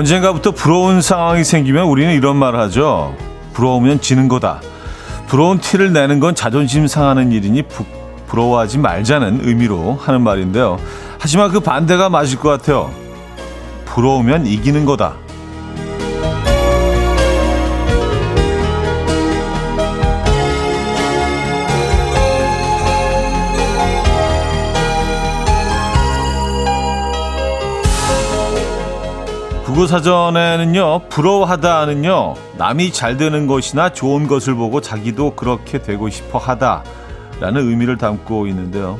언젠가부터 부러운 상황이 생기면 우리는 이런 말을 하죠. 부러우면 지는 거다. 부러운 티를 내는 건 자존심 상하는 일이니 부, 부러워하지 말자는 의미로 하는 말인데요. 하지만 그 반대가 맞을 것 같아요. 부러우면 이기는 거다. 국어사전에는요, 부러워하다는요, 남이 잘 되는 것이나 좋은 것을 보고 자기도 그렇게 되고 싶어 하다. 라는 의미를 담고 있는데요.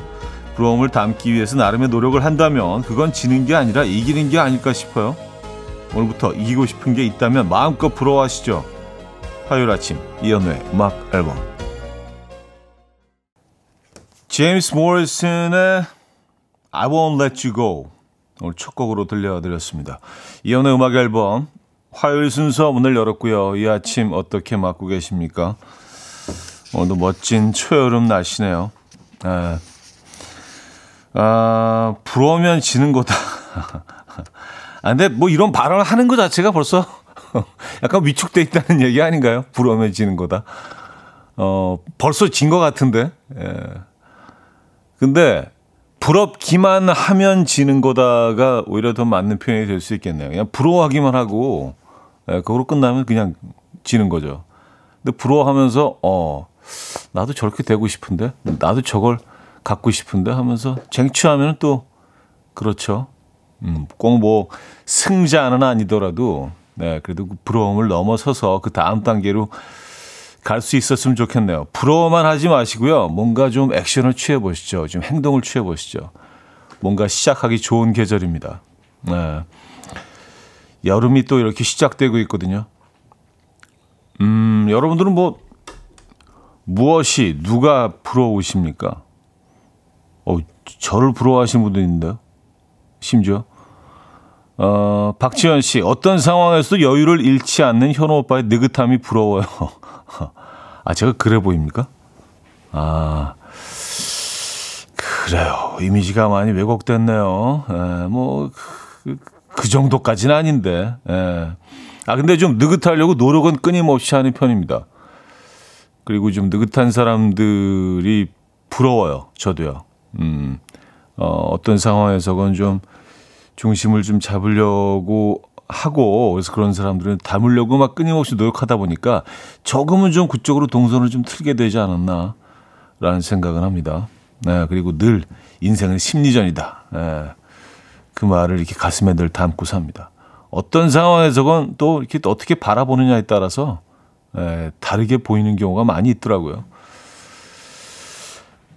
부러움을 담기 위해서 나름의 노력을 한다면 그건 지는 게 아니라 이기는 게 아닐까 싶어요. 오늘부터 이기고 싶은 게 있다면 마음껏 부러워하시죠. 화요일 아침 이연우의 음악 앨범 제임스 모리슨의 I Won't Let You Go 오늘 첫 곡으로 들려드렸습니다. 이연우의 음악 앨범 화요일 순서 문을 열었고요. 이 아침 어떻게 맞고 계십니까? 오늘도 멋진 초여름 날씨네요. 에. 아, 부러우면 지는 거다. 아, 근데 뭐 이런 발언을 하는 것 자체가 벌써 약간 위축돼 있다는 얘기 아닌가요? 부러우면 지는 거다. 어, 벌써 진 것 같은데. 예. 근데 부럽기만 하면 지는 거다가 오히려 더 맞는 표현이 될 수 있겠네요. 그냥 부러워하기만 하고, 예, 그거로 끝나면 그냥 지는 거죠. 근데 부러워하면서, 어, 나도 저렇게 되고 싶은데, 나도 저걸 갖고 싶은데 하면서 쟁취하면 또, 그렇죠. 음, 꼭 뭐 승자는 아니더라도, 네, 그래도 그 부러움을 넘어서서 그 다음 단계로 갈 수 있었으면 좋겠네요. 부러워만 하지 마시고요. 뭔가 좀 액션을 취해 보시죠. 좀 행동을 취해 보시죠. 뭔가 시작하기 좋은 계절입니다. 네. 여름이 또 이렇게 시작되고 있거든요. 음, 여러분들은 뭐 무엇이 누가 부러우십니까? 어, 저를 부러워하시는 분도 있는데요. 심지어 어, 박지현 씨, 어떤 상황에서도 여유를 잃지 않는 현호 오빠의 느긋함이 부러워요. 아, 제가 그래 보입니까? 아, 그래요. 이미지가 많이 왜곡됐네요. 에, 뭐, 그, 그 정도까지는 아닌데. 에. 아, 근데 좀 느긋하려고 노력은 끊임없이 하는 편입니다. 그리고 좀 느긋한 사람들이 부러워요. 저도요. 음, 어, 어떤 상황에서건 좀 중심을 좀 잡으려고 하고 그래서 그런 사람들은 담으려고 막 끊임없이 노력하다 보니까 조금은 좀 그쪽으로 동선을 좀 틀게 되지 않았나라는 생각을 합니다. 네, 그리고 늘 인생은 심리전이다. 네, 그 말을 이렇게 가슴에 늘 담고 삽니다. 어떤 상황에서건 또 이렇게 또 어떻게 바라보느냐에 따라서 네, 다르게 보이는 경우가 많이 있더라고요.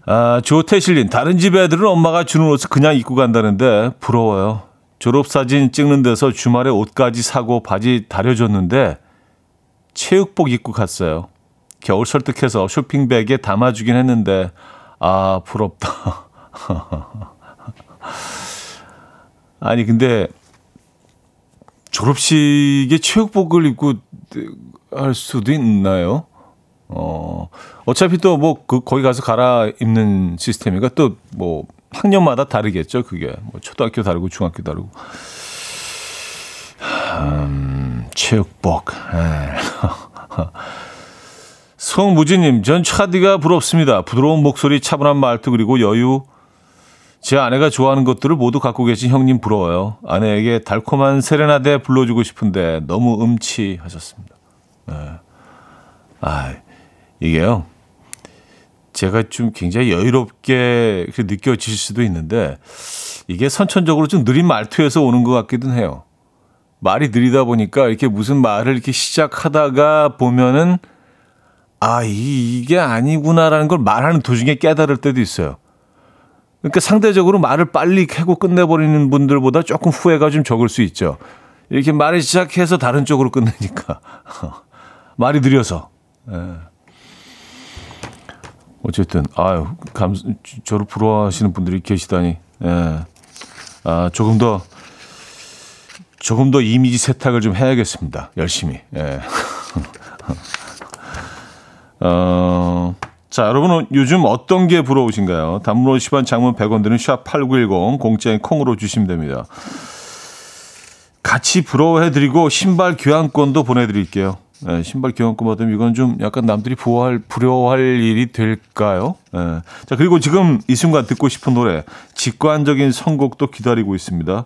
아, 조태실님, 다른 집 애들은 엄마가 주는 옷을 그냥 입고 간다는데 부러워요. 졸업사진 찍는 데서 주말에 옷까지 사고 바지 다려줬는데 체육복 입고 갔어요. 겨울 설득해서 쇼핑백에 담아주긴 했는데 아 부럽다. 아니 근데 졸업식에 체육복을 입고 할 수도 있나요? 어 어차피 또 뭐 그 거기 가서 갈아입는 시스템이니까 또뭐 학년마다 다르겠죠. 그게 뭐 초등학교 다르고 중학교 다르고. 음, 체육복. 예. 송무진님, 전 차디가 부럽습니다. 부드러운 목소리, 차분한 말투, 그리고 여유. 제 아내가 좋아하는 것들을 모두 갖고 계신 형님 부러워요. 아내에게 달콤한 세레나데 불러주고 싶은데 너무 음치 하셨습니다. 네. 아, 이게요. 제가 좀 굉장히 여유롭게 느껴질 수도 있는데 이게 선천적으로 좀 느린 말투에서 오는 것 같기도 해요. 말이 느리다 보니까 이렇게 무슨 말을 이렇게 시작하다가 보면은 아, 이게 아니구나라는 걸 말하는 도중에 깨달을 때도 있어요. 그러니까 상대적으로 말을 빨리 캐고 끝내버리는 분들보다 조금 후회가 좀 적을 수 있죠. 이렇게 말을 시작해서 다른 쪽으로 끝내니까. 말이 느려서. 예. 어쨌든 아유 감 저를 부러워하시는 분들이 계시다니 예. 아 조금 더 조금 더 이미지 세탁을 좀 해야겠습니다 열심히 예. 어, 자 여러분은 요즘 어떤 게 부러우신가요 단문 50원 장문 100원 드는 샵8910 공짜인 콩으로 주시면 됩니다 같이 부러워해드리고 신발 교환권도 보내드릴게요. 네, 신발 교환권 받으면 이건 좀 약간 남들이 부러워할, 부러워할 일이 될까요? 네. 자, 그리고 지금 이 순간 듣고 싶은 노래, 직관적인 선곡도 기다리고 있습니다.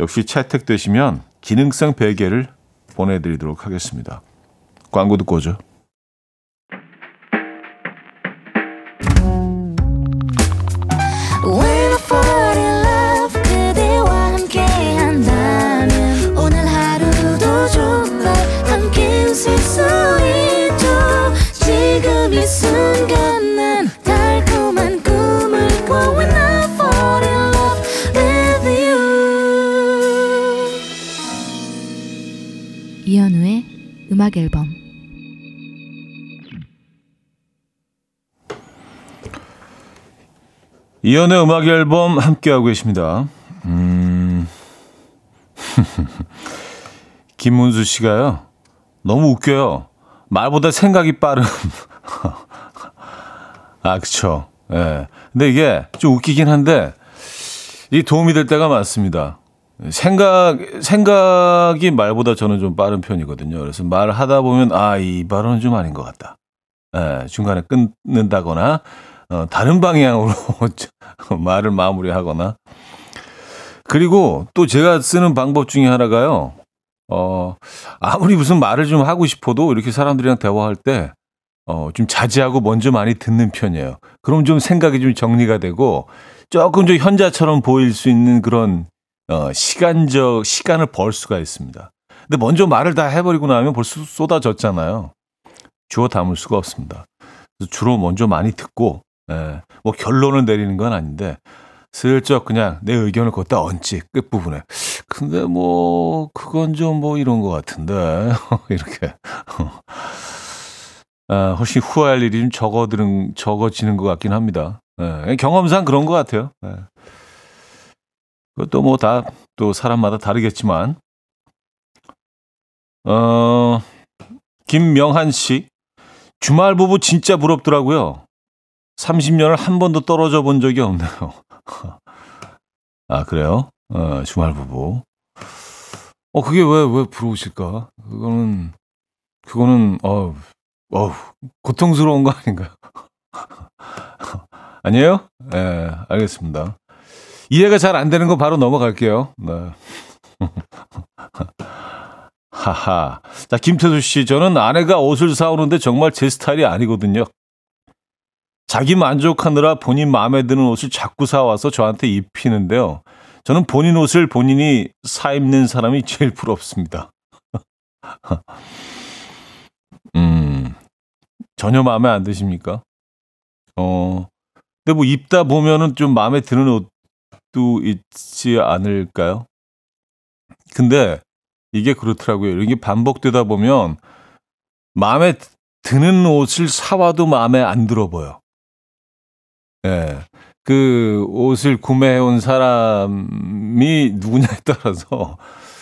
역시 채택되시면 기능성 베개를 보내드리도록 하겠습니다. 광고 듣고 오죠. 음악 앨범 이연의 음악 앨범 함께하고 계십니다. 음. 김문수 씨가요. 너무 웃겨요. 말보다 생각이 빠름. 아, 그쵸. 예. 네. 근데 이게 좀 웃기긴 한데, 이 도움이 될 때가 많습니다. 생각 생각이 말보다 저는 좀 빠른 편이거든요. 그래서 말을 하다 보면 아 이 발언은 좀 아닌 것 같다. 예, 중간에 끊는다거나 어, 다른 방향으로 말을 마무리하거나 그리고 또 제가 쓰는 방법 중에 하나가요. 어, 아무리 무슨 말을 좀 하고 싶어도 이렇게 사람들이랑 대화할 때 어, 좀 자제하고 먼저 많이 듣는 편이에요. 그럼 좀 생각이 좀 정리가 되고 조금 좀 현자처럼 보일 수 있는 그런 어, 시간적 시간을 벌 수가 있습니다. 근데 먼저 말을 다 해버리고 나면 벌써 쏟아졌잖아요. 주어 담을 수가 없습니다. 주로 먼저 많이 듣고 예, 뭐 결론을 내리는 건 아닌데 슬쩍 그냥 내 의견을 걷다 얹지 끝 부분에. 근데 뭐 그건 좀 뭐 이런 것 같은데 이렇게 아, 훨씬 후회할 일이 좀 적어드는 적어지는 것 같긴 합니다. 예, 경험상 그런 것 같아요. 예. 그것도 뭐 다 또 사람마다 다르겠지만, 어, 김명한 씨. 주말 부부 진짜 부럽더라고요. 30년을 한 번도 떨어져 본 적이 없네요. 아, 그래요? 어, 주말 부부. 어, 그게 왜, 왜 부러우실까? 그거는, 그거는, 어, 어 고통스러운 거 아닌가요? 아니에요? 예, 네, 알겠습니다. 이해가 잘 안 되는 거 바로 넘어갈게요. 네. 하하. 자, 김태수 씨, 저는 아내가 옷을 사오는데 정말 제 스타일이 아니거든요. 자기 만족하느라 본인 마음에 드는 옷을 자꾸 사와서 저한테 입히는데요. 저는 본인 옷을 본인이 사 입는 사람이 제일 부럽습니다. 음, 전혀 마음에 안 드십니까? 어, 근데 뭐 입다 보면은 좀 마음에 드는 옷 도 있지 않을까요? 근데 이게 그렇더라고요. 이게 반복되다 보면 마음에 드는 옷을 사와도 마음에 안 들어 보여. 예. 네. 그 옷을 구매해온 사람이 누구냐에 따라서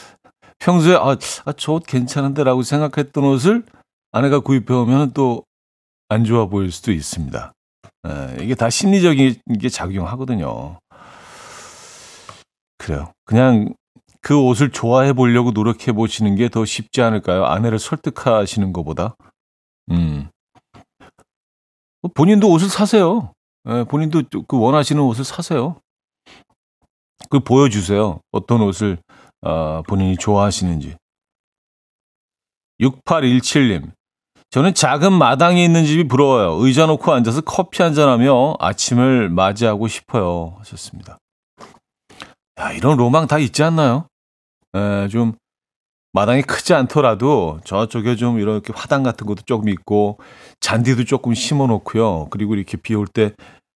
평소에 아, 아 저 옷 괜찮은데 라고 생각했던 옷을 아내가 구입해오면 또 안 좋아 보일 수도 있습니다. 예, 이게 다 심리적인 게 작용하거든요. 그래요. 그냥 그 옷을 좋아해 보려고 노력해 보시는 게 더 쉽지 않을까요? 아내를 설득하시는 것보다. 음. 뭐 본인도 옷을 사세요. 예, 본인도 그 원하시는 옷을 사세요. 그 보여주세요. 어떤 옷을 어, 본인이 좋아하시는지. 6817님. 저는 작은 마당에 있는 집이 부러워요. 의자 놓고 앉아서 커피 한잔하며 아침을 맞이하고 싶어요. 하셨습니다. 야, 이런 로망 다 있지 않나요? 에, 좀 마당이 크지 않더라도 저쪽에 좀 이렇게 화단 같은 것도 조금 있고 잔디도 조금 심어 놓고요. 그리고 이렇게 비 올 때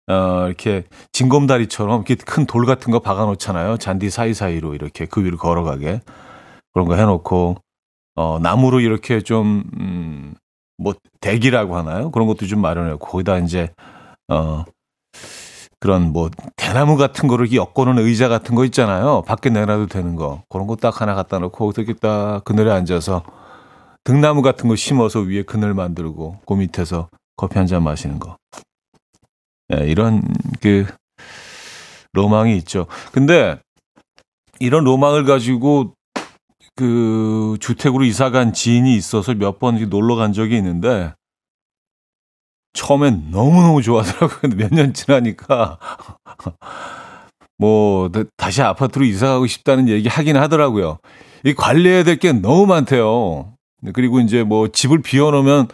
어, 이렇게 징검다리처럼 이렇게 큰 돌 같은 거 박아 놓잖아요. 잔디 사이사이로 이렇게 그 위로 걸어가게. 그런 거 해 놓고 어, 나무로 이렇게 좀 음, 뭐 대기라고 하나요? 그런 것도 좀 마련해 고 거기다 이제 어 그런 뭐 대나무 같은 거를 엮어놓은 의자 같은 거 있잖아요. 밖에 내놔도 되는 거. 그런 거 딱 하나 갖다 놓고 거기서 딱 그늘에 앉아서 등나무 같은 거 심어서 위에 그늘 만들고 그 밑에서 커피 한 잔 마시는 거. 네, 이런 그 로망이 있죠. 근데 이런 로망을 가지고 그 주택으로 이사 간 지인이 있어서 몇 번 놀러 간 적이 있는데 처음엔 너무너무 좋아하더라고요. 근데 몇 년 지나니까 뭐 다시 아파트로 이사 가고 싶다는 얘기 하긴 하더라고요. 이 관리해야 될 게 너무 많대요. 그리고 이제 뭐 집을 비워놓으면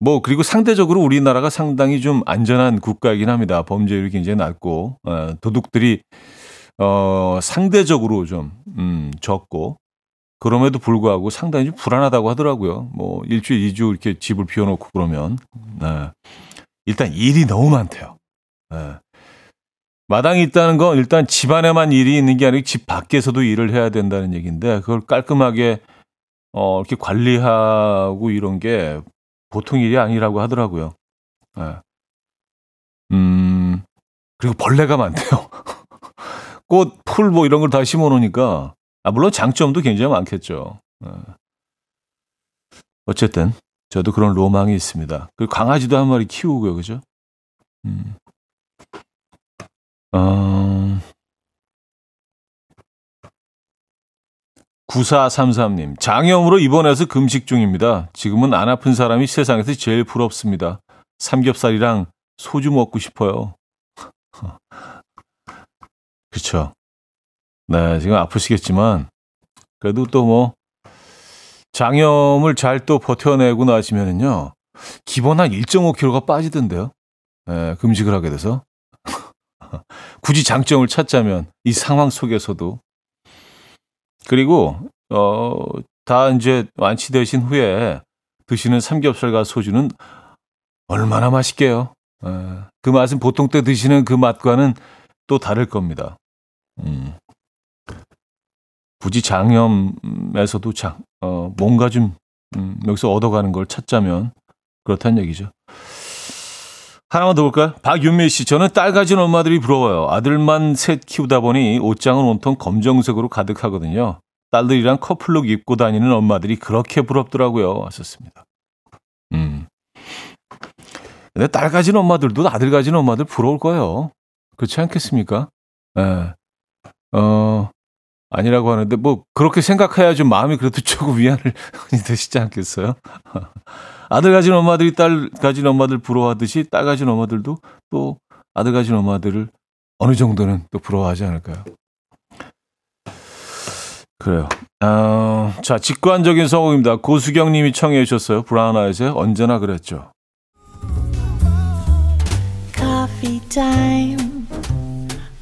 뭐 그리고 상대적으로 우리나라가 상당히 좀 안전한 국가이긴 합니다. 범죄율이 굉장히 낮고 어, 도둑들이 어 상대적으로 좀 음, 적고 그럼에도 불구하고 상당히 좀 불안하다고 하더라고요. 뭐 일주일, 이주 이렇게 집을 비워놓고 그러면 네. 일단 일이 너무 많대요. 네. 마당이 있다는 건 일단 집 안에만 일이 있는 게 아니고 집 밖에서도 일을 해야 된다는 얘기인데 그걸 깔끔하게 어, 이렇게 관리하고 이런 게 보통 일이 아니라고 하더라고요. 네. 음, 그리고 벌레가 많대요. 꽃, 풀 뭐 이런 걸 다 심어 놓으니까 아, 물론 장점도 굉장히 많겠죠. 네. 어쨌든 저도 그런 로망이 있습니다. 그리고 강아지도 한 마리 키우고요, 그죠? 음. 어... 9433님, 장염으로 입원해서 금식 중입니다. 지금은 안 아픈 사람이 세상에서 제일 부럽습니다. 삼겹살이랑 소주 먹고 싶어요. 그렇죠. 네, 지금 아프시겠지만 그래도 또 뭐 장염을 잘 또 버텨내고 나시면은요. 기본 한 1.5kg가 빠지던데요. 네, 금식을 하게 돼서. 굳이 장점을 찾자면 이 상황 속에서도 그리고 어 다 이제 완치되신 후에 드시는 삼겹살과 소주는 얼마나 맛있게요. 에, 그 맛은 보통 때 드시는 그 맛과는 또 다를 겁니다. 음. 굳이 장염에서도 장, 어, 뭔가 좀 음, 여기서 얻어가는 걸 찾자면 그렇다는 얘기죠. 하나만 더 볼까요? 박윤미 씨, 저는 딸 가진 엄마들이 부러워요. 아들만 셋 키우다 보니 옷장은 온통 검정색으로 가득하거든요. 딸들이랑 커플룩 입고 다니는 엄마들이 그렇게 부럽더라고요. 왔었습니다. 음. 근데 딸 가진 엄마들도 아들 가진 엄마들 부러울 거예요. 그렇지 않겠습니까? 예. 네. 어, 아니라고 하는데 뭐 그렇게 생각해야 좀 마음이 그래도 조금 위안을 되시지 않겠어요? 아들 가진 엄마들이 딸 가진 엄마들 부러워하듯이 딸 가진 엄마들도 또 아들 가진 엄마들을 어느 정도는 또 부러워하지 않을까요? 그래요. 어, 자, 직관적인 성공입니다. 고수경 님이 청해 주셨어요. 브라운 아이즈의 언제나 그랬죠. Coffee time.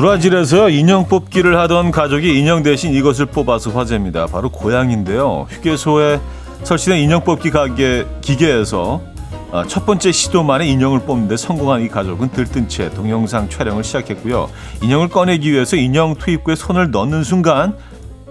브라질에서 인형 뽑기를 하던 가족이 인형 대신 이것을 뽑아서 화제입니다. 바로 고양인데요. 휴게소에 설치된 인형 뽑기 가게 기계에서 아, 첫 번째 시도만에 인형을 뽑는데 성공한 이 가족은 들뜬 채 동영상 촬영을 시작했고요. 인형을 꺼내기 위해서 인형 투입구에 손을 넣는 순간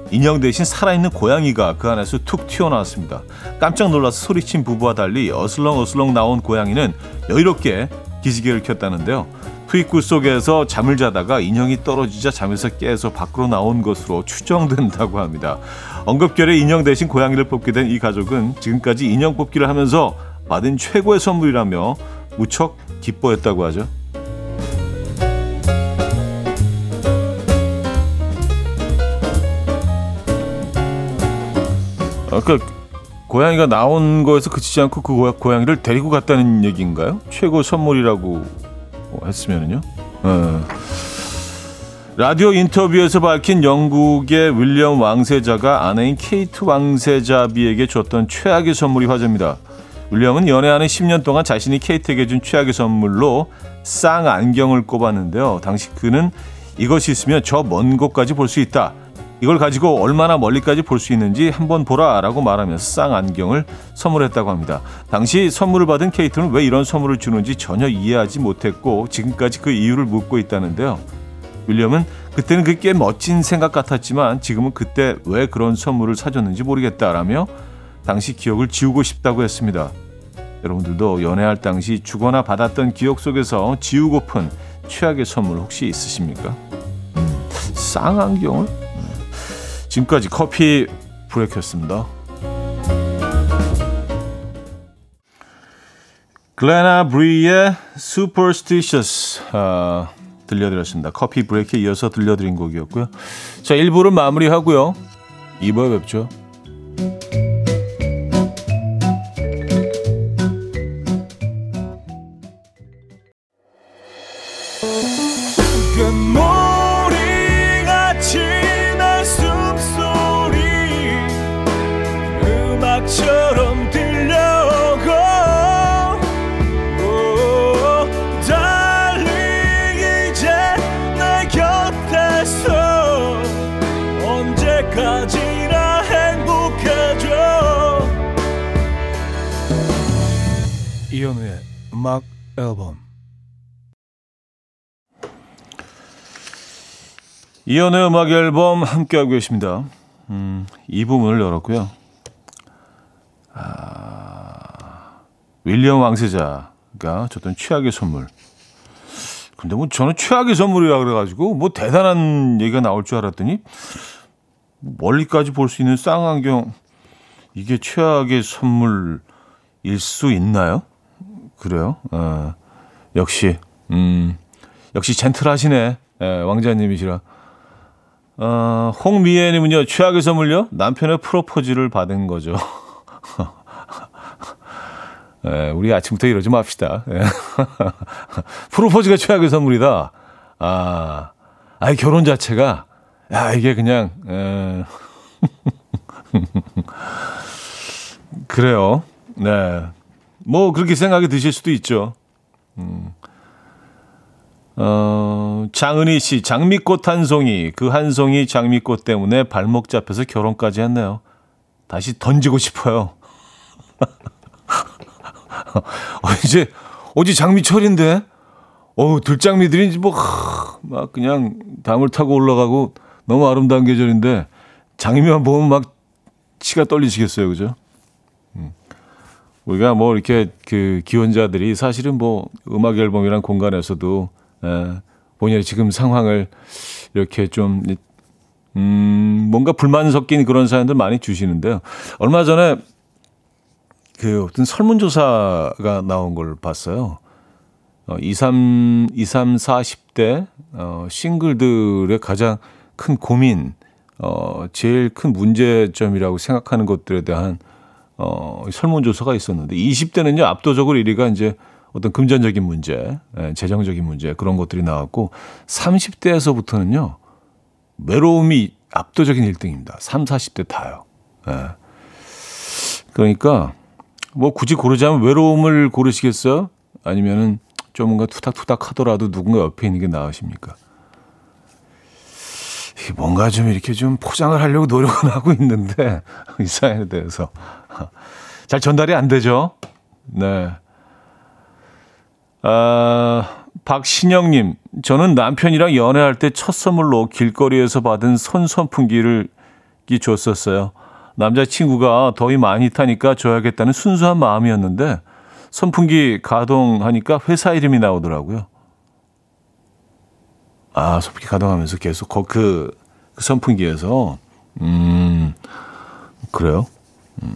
인형 대신 살아있는 고양이가 그 안에서 툭 튀어나왔습니다. 깜짝 놀라서 소리친 부부와 달리 어슬렁어슬렁 나온 고양이는 여유롭게 기지개를 켰다는데요. 투입구 속에서 잠을 자다가 인형이 떨어지자 잠에서 깨서 밖으로 나온 것으로 추정된다고 합니다. 언급결에 인형 대신 고양이를 뽑게 된 이 가족은 지금까지 인형 뽑기를 하면서 받은 최고의 선물이라며 무척 기뻐했다고 하죠. 아까 고양이가 나온 거에서 그치지 않고 그 고양이를 데리고 갔다는 얘기인가요? 최고 선물이라고 했으면은요. 어. 라디오 인터뷰에서 밝힌 영국의 윌리엄 왕세자가 아내인 케이트 왕세자비에게 줬던 최악의 선물이 화제입니다. 윌리엄은 연애하는 10년 동안 자신이 케이트에게 준 최악의 선물로 쌍 안경을 꼽았는데요. 당시 그는 이것이 있으면 저 먼 곳까지 볼 수 있다. 이걸 가지고 얼마나 멀리까지 볼 수 있는지 한번 보라라고 말하면서 쌍 안경을 선물했다고 합니다. 당시 선물을 받은 케이트는 왜 이런 선물을 주는지 전혀 이해하지 못했고 지금까지 그 이유를 묻고 있다는데요. 윌리엄은 그때는 그게 멋진 생각 같았지만 지금은 그때 왜 그런 선물을 사줬는지 모르겠다라며 당시 기억을 지우고 싶다고 했습니다. 여러분들도 연애할 당시 주거나 받았던 기억 속에서 지우고픈 최악의 선물 혹시 있으십니까? 음, 쌍안경을? 지금까지 커피 브레이크였습니다. 글레나 브리의 Superstitious 아, 들려드렸습니다. 커피 브레이크에 이어서 들려드린 곡이었고요. 자, 1부를 마무리하고요. 2부에 뵙죠. 음악 앨범 이현우의 음악 앨범 함께하고 계십니다. 음, 이 부분을 열었고요. 아, 윌리엄 왕세자가 줬던 최악의 선물. 근데 뭐 저는 최악의 선물이라 그래가지고 뭐 대단한 얘기가 나올 줄 알았더니 멀리까지 볼 수 있는 쌍안경 이게 최악의 선물일 수 있나요? 그래요? 어, 역시, 음, 역시 젠틀하시네. 예, 왕자님이시라. 어, 홍미애님은요, 최악의 선물요? 남편의 프로포즈를 받은 거죠. 예, 우리 아침부터 이러지 맙시다. 예. 프로포즈가 최악의 선물이다. 아, 아이, 결혼 자체가, 야, 이게 그냥, 에. 그래요. 네. 뭐 그렇게 생각이 드실 수도 있죠. 음. 어, 장은희 씨, 장미꽃 한 송이, 그 한 송이 장미꽃 때문에 발목 잡혀서 결혼까지 했네요. 다시 던지고 싶어요. 어, 이제, 어제 장미철인데? 어 들장미들이 뭐, 막 그냥 담을 타고 올라가고 너무 아름다운 계절인데, 장미만 보면 막 치가 떨리시겠어요. 그죠? 우리가 뭐 이렇게 그 기혼자들이 사실은 뭐 음악 앨범이란 공간에서도 에, 본인의 지금 상황을 이렇게 좀 음, 뭔가 불만 섞인 그런 사연들 많이 주시는데요. 얼마 전에 그 어떤 설문조사가 나온 걸 봤어요. 어, 23, 23, 40대 어, 싱글들의 가장 큰 고민, 어, 제일 큰 문제점이라고 생각하는 것들에 대한 어, 설문조사가 있었는데 20대는요 압도적으로 1위가 이제 어떤 금전적인 문제, 예, 재정적인 문제 그런 것들이 나왔고 30대에서부터는요 외로움이 압도적인 1등입니다. 3, 40대 다요. 예. 그러니까 뭐 굳이 고르자면 외로움을 고르시겠어요? 아니면은 좀 뭔가 투닥투닥 하더라도 누군가 옆에 있는 게 나으십니까? 뭔가 좀 이렇게 좀 포장을 하려고 노력은 하고 있는데 이 사연에 대해서 잘 전달이 안 되죠. 네. 아, 박신영님, 저는 남편이랑 연애할 때 첫 선물로 길거리에서 받은 손 선풍기를 줬었어요. 남자친구가 더위 많이 타니까 줘야겠다는 순수한 마음이었는데 선풍기 가동하니까 회사 이름이 나오더라고요. 아, 선풍기 가동하면서 계속 그, 그 선풍기에서 음, 그래요? 음.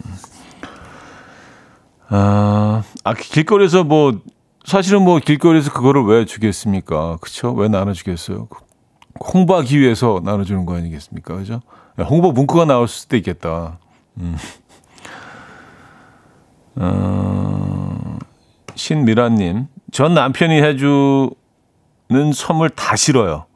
아, 아, 길거리에서 뭐, 사실은 뭐 길거리에서 그거를 왜 주겠습니까? 그쵸? 왜 나눠주겠어요? 홍보하기 위해서 나눠주는 거 아니겠습니까? 그죠? 홍보 문구가 나올 수도 있겠다. 음. 어, 신미라님, 전 남편이 해주는 선물 다 싫어요.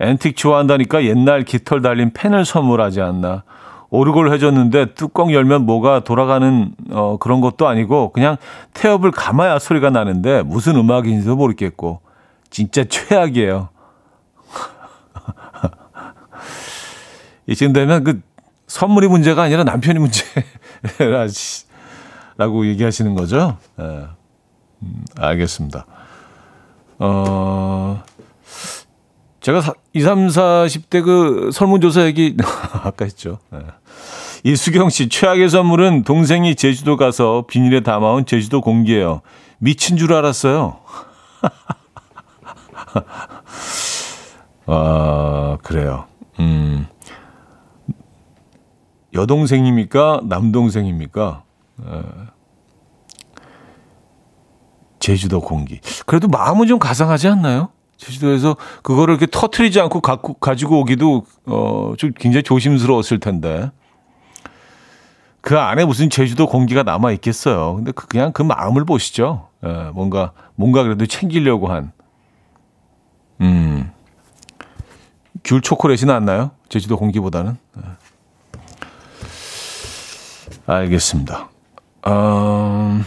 앤틱 좋아한다니까 옛날 깃털 달린 펜을 선물하지 않나. 오르골 해줬는데 뚜껑 열면 뭐가 돌아가는 어, 그런 것도 아니고 그냥 태엽을 감아야 소리가 나는데 무슨 음악인지도 모르겠고 진짜 최악이에요. 이쯤 되면 그 선물이 문제가 아니라 남편이 문제라고 얘기하시는 거죠. 네. 음, 알겠습니다. 어, 제가 20, 30, 40대 그 설문조사 얘기 아까 했죠. 네. 이수경 씨, 최악의 선물은 동생이 제주도 가서 비닐에 담아온 제주도 공기예요. 미친 줄 알았어요. 아, 그래요. 음. 여동생입니까? 남동생입니까? 에. 제주도 공기. 그래도 마음은 좀 가상하지 않나요? 제주도에서 그거를 이렇게 터트리지 않고 갖고, 가지고 오기도, 어, 좀 굉장히 조심스러웠을 텐데. 그 안에 무슨 제주도 공기가 남아 있겠어요. 근데 그, 그냥 그 마음을 보시죠. 예, 뭔가, 뭔가 그래도 챙기려고 한. 음. 귤 초콜릿이 낫나요? 제주도 공기보다는. 예. 알겠습니다. 음,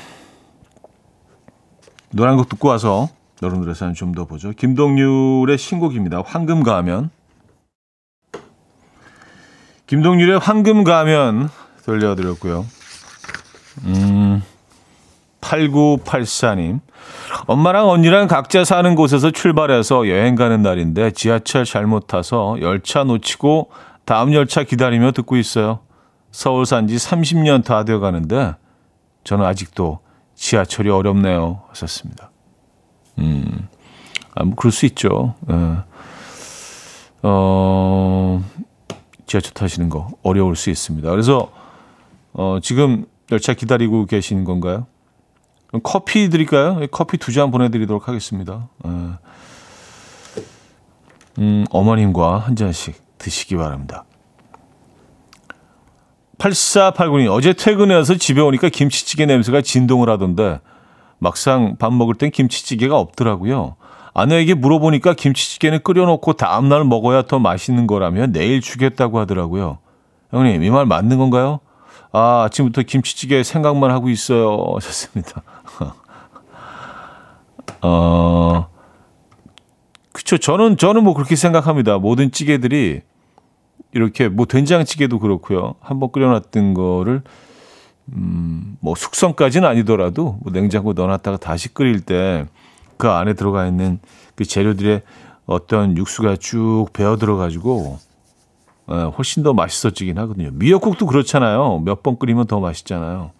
노래 한곡 듣고 와서 여러분들의 사연 좀 더 보죠. 김동률의 신곡입니다. 황금 가면. 김동률의 황금 가면 들려드렸고요. 음, 8984님. 엄마랑 언니랑 각자 사는 곳에서 출발해서 여행 가는 날인데 지하철 잘못 타서 열차 놓치고 다음 열차 기다리며 듣고 있어요. 서울 산 지 30년 다 되어 가는데 저는 아직도 지하철이 어렵네요. 하셨습니다. 음, 아, 뭐, 그럴 수 있죠. 예. 어, 지하철 타시는 거 어려울 수 있습니다. 그래서, 어, 지금 열차 기다리고 계신 건가요? 커피 드릴까요? 예, 커피 두 잔 보내드리도록 하겠습니다. 예. 음, 어머님과 한 잔씩 드시기 바랍니다. 8489님, 어제 퇴근해서 집에 오니까 김치찌개 냄새가 진동을 하던데, 막상 밥 먹을 땐 김치찌개가 없더라고요. 아내에게 물어보니까 김치찌개는 끓여놓고 다음날 먹어야 더 맛있는 거라면 내일 주겠다고 하더라고요. 형님, 이 말 맞는 건가요? 아, 아침부터 김치찌개 생각만 하고 있어요. 하셨습니다. 어, 그쵸. 저는, 저는 뭐 그렇게 생각합니다. 모든 찌개들이 이렇게 뭐 된장찌개도 그렇고요. 한번 끓여놨던 거를 음, 뭐 숙성까지는 아니더라도 뭐 냉장고 넣어놨다가 다시 끓일 때 그 안에 들어가 있는 그 재료들의 어떤 육수가 쭉 배어 들어가지고 예, 훨씬 더 맛있어지긴 하거든요. 미역국도 그렇잖아요. 몇 번 끓이면 더 맛있잖아요.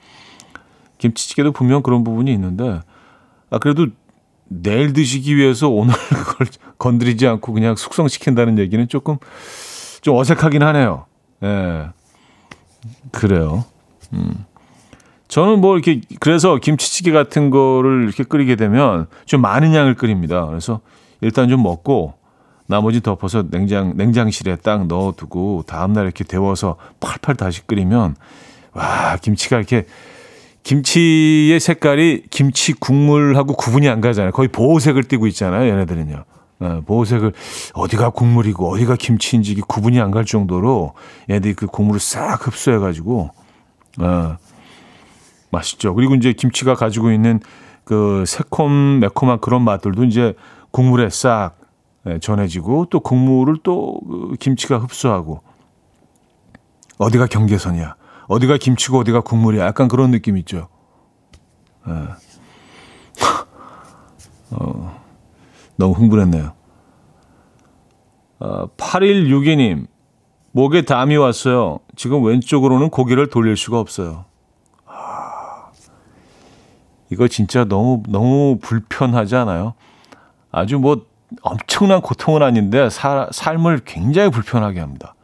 김치찌개도 분명 그런 부분이 있는데 아 그래도 내일 드시기 위해서 오늘 그걸 건드리지 않고 그냥 숙성시킨다는 얘기는 조금 좀 어색하긴 하네요. 예. 그래요. 음. 저는 뭐 이렇게 그래서 김치찌개 같은 거를 이렇게 끓이게 되면 좀 많은 양을 끓입니다. 그래서 일단 좀 먹고 나머지 덮어서 냉장 냉장실에 딱 넣어두고 다음 날 이렇게 데워서 팔팔 다시 끓이면 와 김치가 이렇게 김치의 색깔이 김치 국물하고 구분이 안 가잖아요. 거의 보호색을 띠고 있잖아요. 얘네들은요. 어, 보호색을 어디가 국물이고 어디가 김치인지 구분이 안 갈 정도로 얘들이 그 국물을 싹 흡수해가지고 어, 맛있죠. 그리고 이제 김치가 가지고 있는 그 새콤 매콤한 그런 맛들도 이제 국물에 싹 예, 전해지고 또 국물을 또그 김치가 흡수하고 어디가 경계선이야. 어디가 김치고 어디가 국물이야. 약간 그런 느낌 있죠. 예. 어. 너무 흥분했네요. 어, 8162님, 목에 담이 왔어요. 지금 왼쪽으로는 고개를 돌릴 수가 없어요. 아, 이거 진짜 너무, 너무 불편하지 않아요? 아주 뭐 엄청난 고통은 아닌데 사, 삶을 굉장히 불편하게 합니다.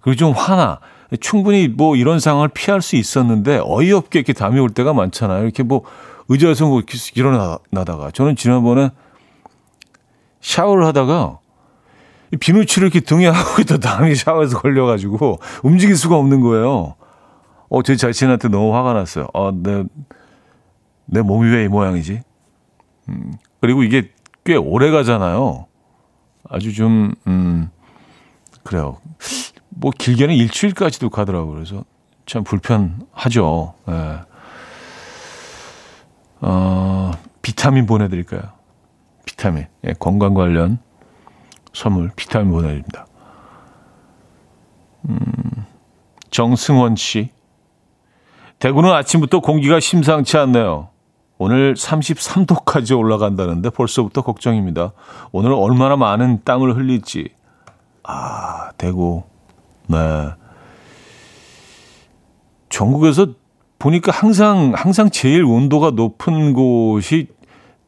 그리고 좀 화나. 충분히 뭐 이런 상황을 피할 수 있었는데 어이없게 이렇게 담이 올 때가 많잖아요. 이렇게 뭐 의자에서 뭐 일어나다가 저는 지난번에 샤워를 하다가 비누칠을 이렇게 등에 하고 있다 담이 샤워에서 걸려가지고 움직일 수가 없는 거예요. 어, 제 자신한테 너무 화가 났어요. 아, 내, 내 몸이 왜 이 모양이지? 음, 그리고 이게 꽤 오래 가잖아요. 아주 좀, 음, 그래요. 뭐 길게는 일주일까지도 가더라고요. 그래서 참 불편하죠. 예. 어, 비타민 보내드릴까요? 비타민, 예, 건강 관련 선물 비타민 보내드립니다. 음, 정승원 씨. 대구는 아침부터 공기가 심상치 않네요. 오늘 33도까지 올라간다는데 벌써부터 걱정입니다. 오늘 얼마나 많은 땀을 흘릴지. 아, 대구. 네. 전국에서 보니까 항상 항상 제일 온도가 높은 곳이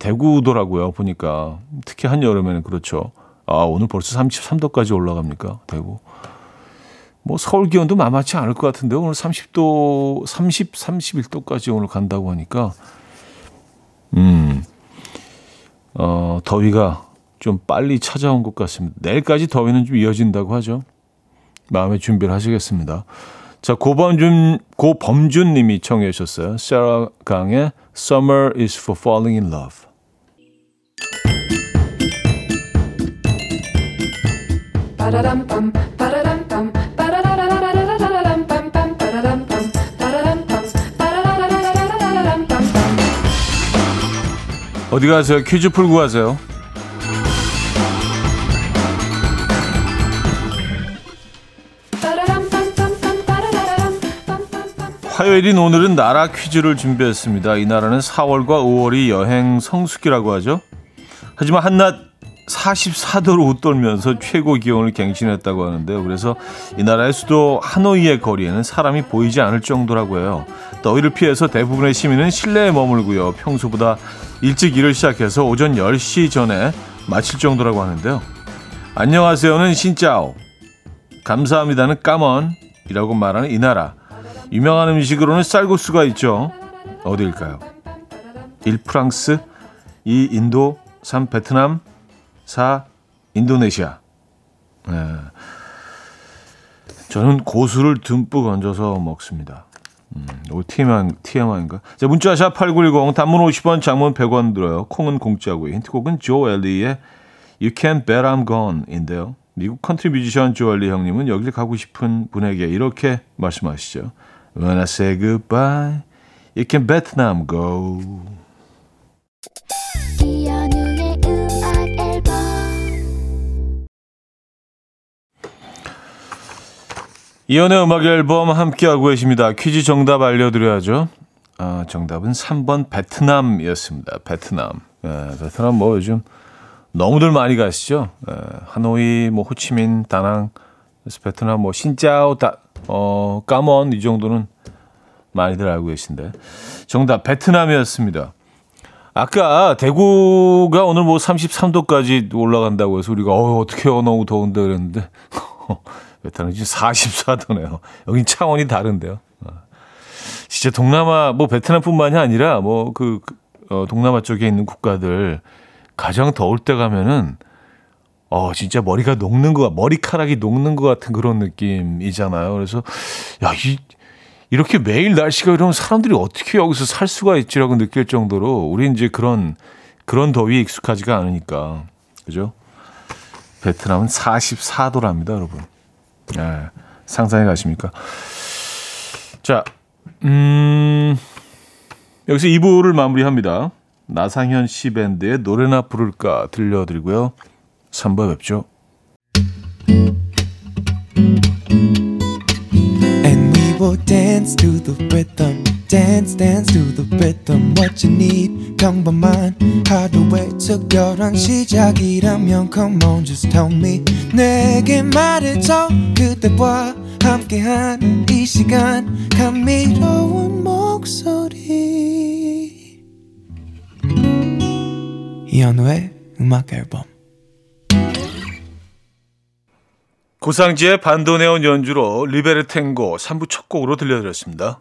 대구더라고요. 보니까 특히 한 여름에는 그렇죠. 아 오늘 벌써 33도까지 올라갑니까 대구? 뭐 서울 기온도 만만치 않을 것 같은데 오늘 30도, 30, 31도까지 오늘 간다고 하니까 음, 어, 더위가 좀 빨리 찾아온 것 같습니다. 내일까지 더위는 좀 이어진다고 하죠. 마음의 준비를 하시겠습니다. 자, 고범준, 고범준 님이 청해 주셨어요. 세라 강의 Summer is for falling in love. 어디 가세요? 퀴즈 풀고 가세요. 화요일인 오늘은 나라 퀴즈를 준비했습니다. 이 나라는 4월과 5월이 여행 성수기라고 하죠. 하지만 한낮 44도로 웃돌면서 최고 기온을 갱신했다고 하는데요. 그래서 이 나라의 수도 하노이의 거리에는 사람이 보이지 않을 정도라고 해요. 더위를 피해서 대부분의 시민은 실내에 머물고요. 평소보다 일찍 일을 시작해서 오전 10시 전에 마칠 정도라고 하는데요. 안녕하세요는 신짜오, 감사합니다는 까먼이라고 말하는 이 나라. 유명한 음식으로는 쌀국수가 있죠. 어디일까요? 1. 프랑스 2. 인도 3. 베트남 4. 인도네시아 네. 저는 고수를 듬뿍 얹어서 먹습니다. 음, TMI, TMI인가? 자, 문자샵 8910 단문 50원, 장문 100원 들어요. 콩은 공짜고요. 힌트곡은 조 엘리의 You Can Bet I'm Gone인데요. 미국 컨트리 뮤지션 조 엘리 형님은 여길 가고 싶은 분에게 이렇게 말씀하시죠. When I say goodbye, you can bet I'm gone. 이현우의 음악 앨범 함께하고 계십니다. 퀴즈 정답 알려드려야죠. 아, 정답은 3번 베트남이었습니다. 베트남. 예, 베트남 뭐 요즘 너무들 많이 가시죠. 예, 하노이, 뭐 호치민, 다낭, 베트남 뭐 신짜오, 다, 어, 까먼 이 정도는 많이들 알고 계신데. 정답 베트남이었습니다. 아까 대구가 오늘 뭐 33도까지 올라간다고 해서 우리가 어 어떻게 요 너무 더운데 그랬는데 베트남 지금 44도네요. 여긴 차원이 다른데요. 어. 진짜 동남아 뭐 베트남뿐만이 아니라 뭐그 그, 어, 동남아 쪽에 있는 국가들 가장 더울 때 가면은 어, 진짜 머리가 녹는 거, 머리카락이 녹는 것 같은 그런 느낌이잖아요. 그래서, 야, 이, 이렇게 매일 날씨가 이러면 사람들이 어떻게 여기서 살 수가 있지라고 느낄 정도로 우리 이제 그런, 그런 더위에 익숙하지가 않으니까. 그죠? 베트남은 44도랍니다, 여러분. 예, 상상해 가십니까? 자, 음, 여기서 2부를 마무리합니다. 나상현 씨 밴드의 노래나 부를까 들려드리고요. 3부 뵙죠. And we will dance to the rhythm dance dance to the rhythm what you need. 평범한 하루의 특별한 시작이라면 come on just tell me. 내게 말해줘 그대와 함께한 이 시간. 감미로운 목소리. 이현우의 음악 앨범. 고상지의 반도네온 연주로 리베르 탱고 3부 첫 곡으로 들려드렸습니다.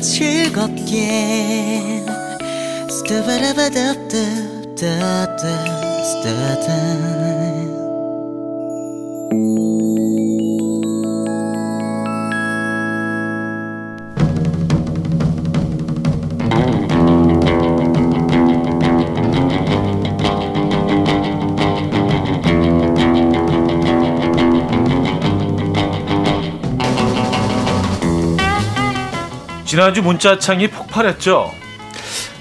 즐겁게 지난주 문자창이 폭발했죠.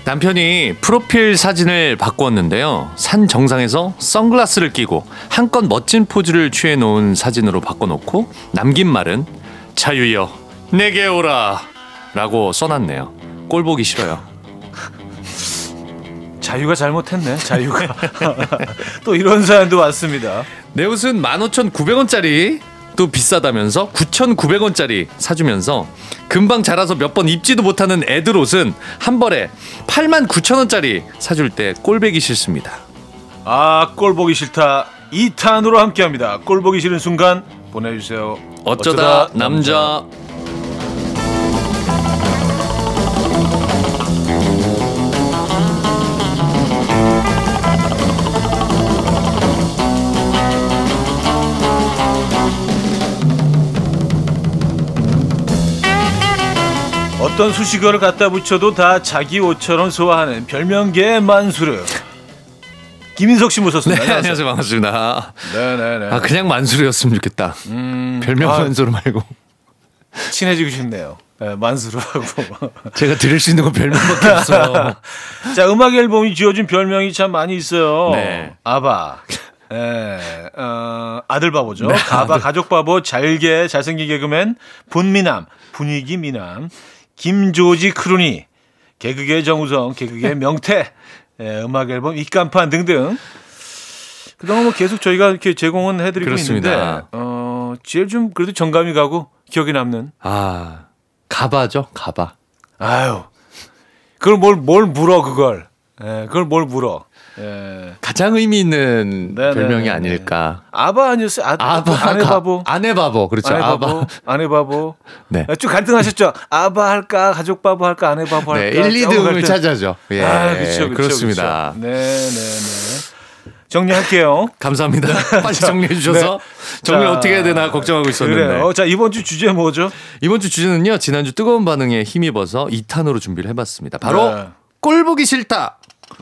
남편이 프로필 사진을 바꾸었는데요. 산 정상에서 선글라스를 끼고 한껏 멋진 포즈를 취해 놓은 사진으로 바꿔놓고 남긴 말은 자유여 내게 오라 라고 써놨네요. 꼴 보기 싫어요. 자유가 잘못했네. 자유가. 또 이런 사연도 왔습니다. 내 옷은 15,900원짜리 또 비싸다면서 9,900원짜리 사주면서 금방 자라서 몇 번 입지도 못하는 애들 옷은 한 벌에 89,000원짜리 사줄 때 꼴배기 싫습니다. 아, 꼴보기 싫다. 2탄으로 함께합니다. 꼴보기 싫은 순간 보내주세요. 어쩌다, 어쩌다 남자. 남자. 어떤 수식어를 갖다 붙여도 다 자기 옷처럼 소화하는 별명계 만수르. 김인석 씨 모셨습니다. 네, 안녕하세요. 반갑습니다. 네네네. 아, 그냥 만수르였으면 좋겠다. 음, 별명 아, 만수르 말고. 친해지고 싶네요. 네, 만수르하고. 제가 들을 수 있는 건 별명밖에 없어요. 자, 음악 앨범이 지어준 별명이 참 많이 있어요. 네. 아바. 예, 어, 아들 바보죠. 네, 가바, 아들. 가족 바보, 잘게, 잘생긴 개그맨, 분미남, 분위기 미남, 김조지 크루니, 개그계 정우성, 개그계 명태, 예, 음악 앨범 입간판 등등. 그동안 뭐 계속 저희가 이렇게 제공은 해드리고 그렇습니다. 있는데, 어, 제일 좀 그래도 정감이 가고 기억에 남는. 아, 가바죠, 가바. 아유, 그걸 뭘, 뭘 물어, 그걸. 예, 그걸 뭘 물어. 예. 가장 의미 있는 네네네. 별명이 아닐까. 아바 아니었어요? 아, 아바, 아내 바보. 아내 바보. 그렇죠. 아내 바보. 아내 바보. 네. 아, 쭉 갈등하셨죠. 아바 할까, 가족 바보 할까, 아내 바보 네, 할까. 네, 1, 2등을 찾아죠. 예. 아, 그렇죠. 그렇습니다. 네, 네, 네. 정리할게요. 감사합니다. 빨리 정리해 주셔서 네. 정리 어떻게 해야 되나 걱정하고 있었는데. 그래요. 자, 이번 주 주제 뭐죠? 이번 주 주제는요. 지난주 뜨거운 반응에 힘입어서 2탄으로 준비를 해 봤습니다. 바로 네. 꼴 보기 싫다.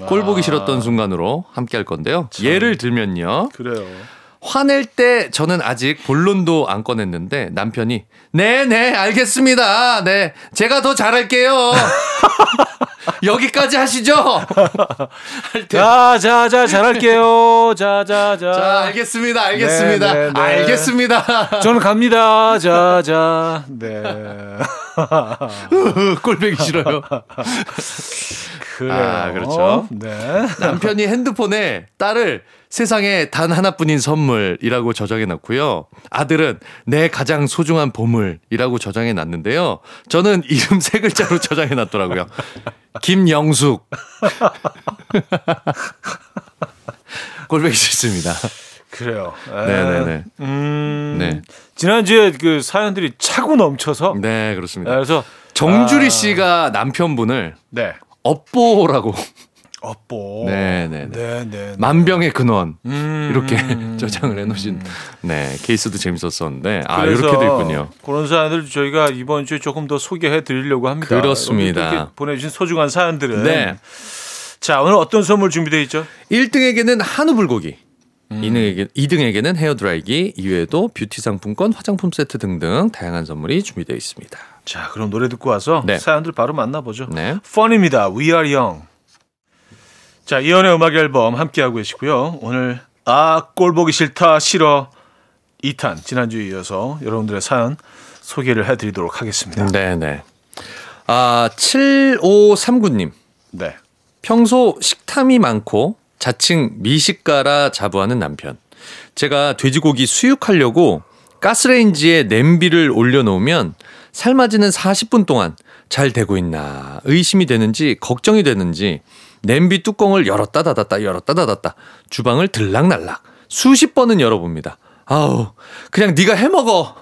꼴 보기 싫었던 순간으로 함께 할 건데요. 참. 예를 들면요. 그래요. 화낼 때 저는 아직 본론도 안 꺼냈는데 남편이 네네 네, 알겠습니다. 네 제가 더 잘할게요. 여기까지 하시죠. 자, 자, 자, 잘할게요. 자, 자, 자. 자, 알겠습니다. 알겠습니다. 네, 네, 네. 알겠습니다. 저는 갑니다. 자, 자. 네. 꼴배기 싫어요. 그래요. 아, 그렇죠. 네. 남편이 핸드폰에 딸을 세상에 단 하나뿐인 선물이라고 저장해 놨고요. 아들은 내 가장 소중한 보물이라고 저장해 놨는데요. 저는 이름 세 글자로 저장해 놨더라고요. 김영숙. 꼴보기 싫습니다. 그래요. 네네네. 음, 네. 지난주에 그 사연들이 차고 넘쳐서. 네, 그렇습니다. 그래서 정주리 아... 씨가 남편분을 네. 업보라고 업보. 네, 네, 네. 네, 네. 만병의 근원 음, 이렇게 음, 저장을 해놓으신 네 케이스도 재밌었었는데 아 이렇게도 있군요. 그런 사연들 저희가 이번 주에 조금 더 소개해 드리려고 합니다. 그렇습니다. 보내주신 소중한 사연들은. 네. 자, 오늘 어떤 선물 준비되어 있죠? 1등에게는 한우 불고기. 음. 2등에게, 2등에게는 헤어드라이기 이외에도 뷰티 상품권, 화장품 세트 등등 다양한 선물이 준비되어 있습니다. 자, 그럼 노래 듣고 와서 네. 사연들 바로 만나보죠. 네. 펀입니다. We are young. 자, 이연의 음악 앨범 함께하고 계시고요. 오늘 아, 꼴 보기 싫다, 싫어. 2탄 지난주에 이어서 여러분들의 사연 소개를 해드리도록 하겠습니다. 네, 네. 아, 7539님. 네. 평소 식탐이 많고 자칭 미식가라 자부하는 남편. 제가 돼지고기 수육하려고 가스레인지에 냄비를 올려놓으면 삶아지는 40분 동안 잘 되고 있나 의심이 되는지 걱정이 되는지 냄비 뚜껑을 열었다 닫았다 열었다 닫았다 주방을 들락날락 수십 번은 열어봅니다. 아우 그냥 네가 해먹어.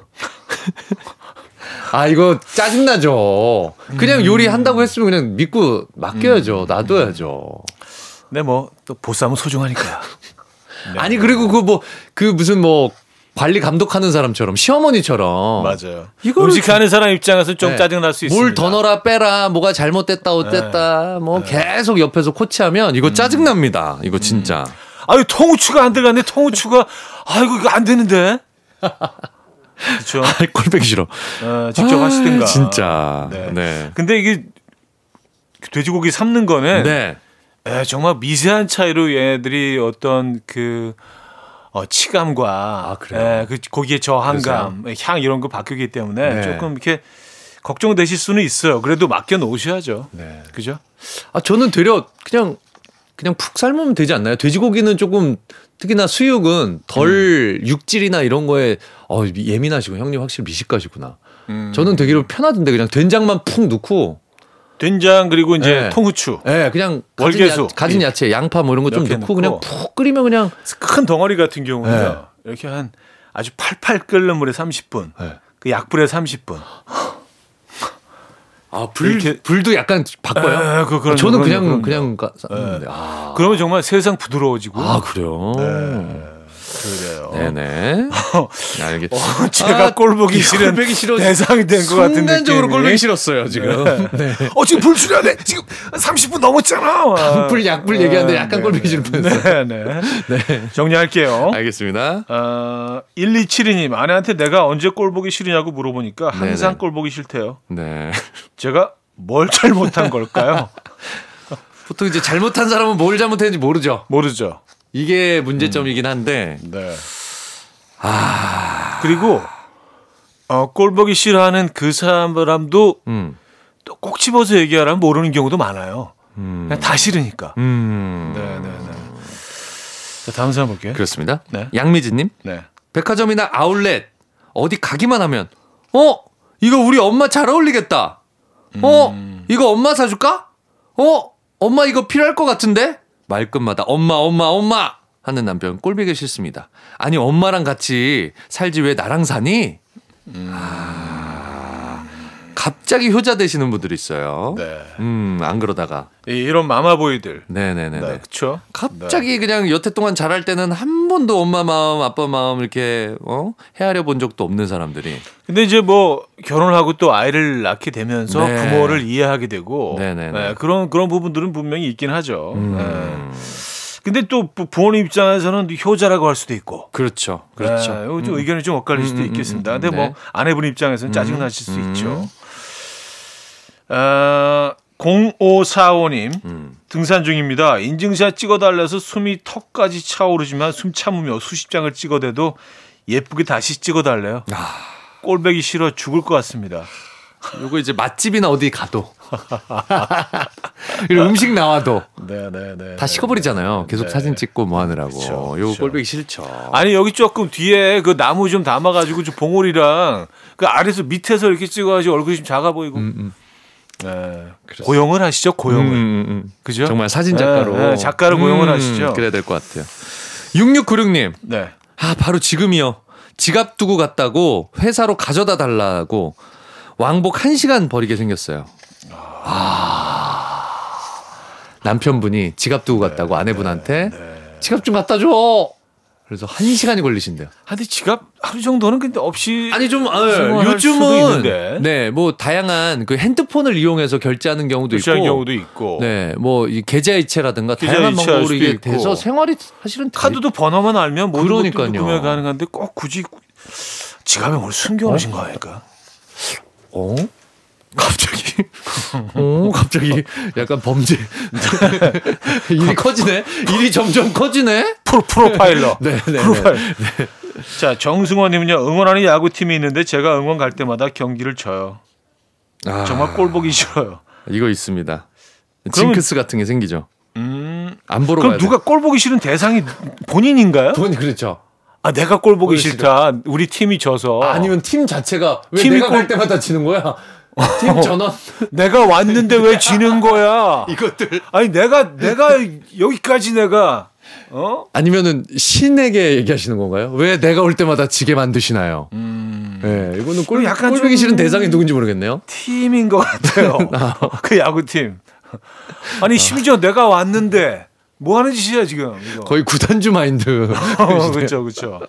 아 이거 짜증나죠. 그냥 요리 한다고 했으면 그냥 믿고 맡겨야죠. 놔둬야죠. 네, 뭐, 또 보쌈은 소중하니까요. 네. 아니 그리고 그 뭐그 무슨 뭐 관리 감독하는 사람처럼 시어머니처럼 맞아요. 이거를 음식하는 사람 입장에서 좀 네. 짜증 날 수 있습니다. 뭘더 넣어라 빼라 뭐가 잘못됐다 어땠다 뭐 계속 옆에서 코치하면 이거 짜증 납니다. 이거 진짜. 아유, 통후추가 안 들어갔네, 통후추가. 아이고, 이거 안 되는데. 그렇죠. 아, 꼴보기 싫어. 어, 직접 아, 하시든가. 진짜. 네. 네. 근데 이게 돼지고기 삶는 거는 네. 에, 정말 미세한 차이로 얘네들이 어떤 그 어, 치감과 아, 그래요? 에, 그 고기의 저항감, 향 이런 거 바뀌기 때문에 네. 조금 이렇게 걱정되실 수는 있어요. 그래도 맡겨 놓으셔야죠. 네. 그죠? 아 저는 되려 그냥 그냥 푹 삶으면 되지 않나요? 돼지고기는 조금 특히나 수육은 덜 음. 육질이나 이런 거에 어, 예민하시고 형님 확실히 미식가시구나. 음. 저는 되기로 편하던데 그냥 된장만 푹 넣고 된장 그리고 이제 네. 통후추 예, 그냥 가진, 월계수. 야, 가진 야 채, 양파 뭐 이런 거 좀 넣고 넣고. 그냥 푹 끓이면 그냥 큰 덩어리 같은 경우는 네. 요 이렇게 한 아주 팔팔 끓는 물에 30분, 네. 그 약불에 30분. 아, 불 이렇게- 불도 약간 바꿔요. 에, 그- 그럼요, 아, 저는 그럼요, 그냥 그럼요. 그냥 가, 쌌는데. 아, 그러면 정말 세상 부드러워지고. 아, 그래요. 그래요. 네네. 알겠. 어, 제가 꼴 보기 싫은 꼴보기 싫어. 대상이 된 것 같은 순간적으로. 꼴보기 싫었어요 지금. 네. 어 지금 불 줄여야 돼. 지금 30분 넘었잖아. 불 약불 얘기하는데 약간 네, 꼴보기 싫을 뻔했어요. 네, 네. 정리할게요. 알겠습니다. 어, 1272님 아내한테 내가 언제 꼴 보기 싫으냐고 물어보니까 항상 네네. 꼴 보기 싫대요. 네. 제가 뭘 잘못한 걸까요? 보통 이제 잘못한 사람은 뭘 잘못했는지 모르죠. 모르죠. 이게 문제점이긴 한데. 네. 아 그리고 어, 꼴 보기 싫어하는 그 사람도 음. 또꼭 집어서 얘기하라면 모르는 경우도 많아요. 음. 그냥 다 싫으니까. 음. 네, 네, 네. 자, 다음 사람 볼게요. 그렇습니다. 네. 양미진님. 네. 백화점이나 아울렛 어디 가기만 하면 어 이거 우리 엄마 잘 어울리겠다. 어 음. 이거 엄마 사줄까? 어 엄마 이거 필요할 것 같은데 말끝마다 엄마 엄마 엄마 하는 남편 꼴보기 싫습니다. 아니 엄마랑 같이 살지 왜 나랑 사니? 음. 아, 갑자기 효자 되시는 분들이 있어요. 네. 음 안 그러다가 이- 이런 마마보이들. 네네네네. 네, 그렇죠. 갑자기 그냥 여태 동안 잘할 때는 한 번도 엄마 마음 아빠 마음 이렇게 어 헤아려 본 적도 없는 사람들이 근데 이제 뭐 결혼을 하고 또 아이를 낳게 되면서 네. 부모를 이해하게 되고 네네네. 네, 그런 그런 부분들은 분명히 있긴 하죠. 음. 네. 근데 또 부- 부모님 입장에서는 효자라고 할 수도 있고. 그렇죠 그렇죠 네, 좀 의견이 좀 엇갈릴 수도 음, 음, 있겠습니다. 음, 음, 근데 네. 뭐 아내분 입장에서는 짜증 나실 수 음. 있죠. 어, 0545님 음. 등산 중입니다. 인증샷 찍어달래서 숨이 턱까지 차오르지만 숨 참으며 수십 장을 찍어대도 예쁘게 다시 찍어달래요. 아. 꼴배기 싫어 죽을 것 같습니다. 요거 이제 맛집이나 어디 가도 이런 음식 나와도 네네네. 다 식어버리잖아요 계속 네. 사진 찍고 뭐 하느라고 그쵸, 요거 그쵸. 꼴보기 싫죠 아니 여기 조금 뒤에 그 나무 좀 담아가지고 좀 봉오리랑 그 아래서 밑에서 이렇게 찍어가지고 얼굴이 좀 작아 보이고. 음, 음. 네. 고용을 하시죠 고용을. 음, 음, 음. 그죠? 정말 사진 작가로 네, 네, 작가를 고용을 하시죠. 그래야 될 것 같아요 6696님 네. 아, 바로 지금이요. 지갑 두고 갔다고 회사로 가져다 달라고 왕복 1시간 버리게 생겼어요. 아. 남편분이 지갑 두고 갔다고 아내분한테 지갑 좀 갖다 줘. 그래서 한 시간이 걸리신대요. 한데 지갑 하루 정도는 근데 없이 아니 좀 아, 요즘은. 네 뭐 다양한 그 핸드폰을 이용해서 결제하는 경우도 있고 결제하는 경우도 있고 네뭐 계좌 이체라든가 계좌 다양한 방법으로 이게 있고. 돼서 생활이 사실은 카드도 번호만 알면 모든 그러니까요. 것들도 구매 가능한데 꼭 굳이 지갑에 뭘 숨겨놓으신 거 아닐까? 어? 갑자기 어 갑자기 약간 범죄 일이 커지네 일이 점점 커지네 프로 프로파일러. 네, 네, 프로파일. 자 정승원님은요 응원하는 야구 팀이 있는데 제가 응원 갈 때마다 경기를 져요. 아, 정말 꼴 보기 싫어요. 이거 있습니다 징크스 같은 게 생기죠 음. 안 보러 그럼 누가 꼴 보기 싫은 대상이 본인인가요? 돈 그렇죠 아 내가 꼴 보기 싫다. 우리 팀이 져서. 아니면 팀 자체가 왜 팀이 내가 갈 꼴- 때마다 지는 거야 팀 전원 내가 왔는데 왜 지는 거야? 이것들 아니 내가 내가 여기까지 내가 어? 아니면은 신에게 얘기하시는 건가요? 왜 내가 올 때마다 지게 만드시나요? 네, 이거는 꼴, 약간 꼴보기 좀- 싫은 대상이 누군지 모르겠네요. 팀인 것 같아요. 그 야구팀. 아니 심지어 내가 왔는데 뭐 하는 짓이야 지금 이거. 거의 구단주 마인드. 어, 그렇죠, 그렇죠.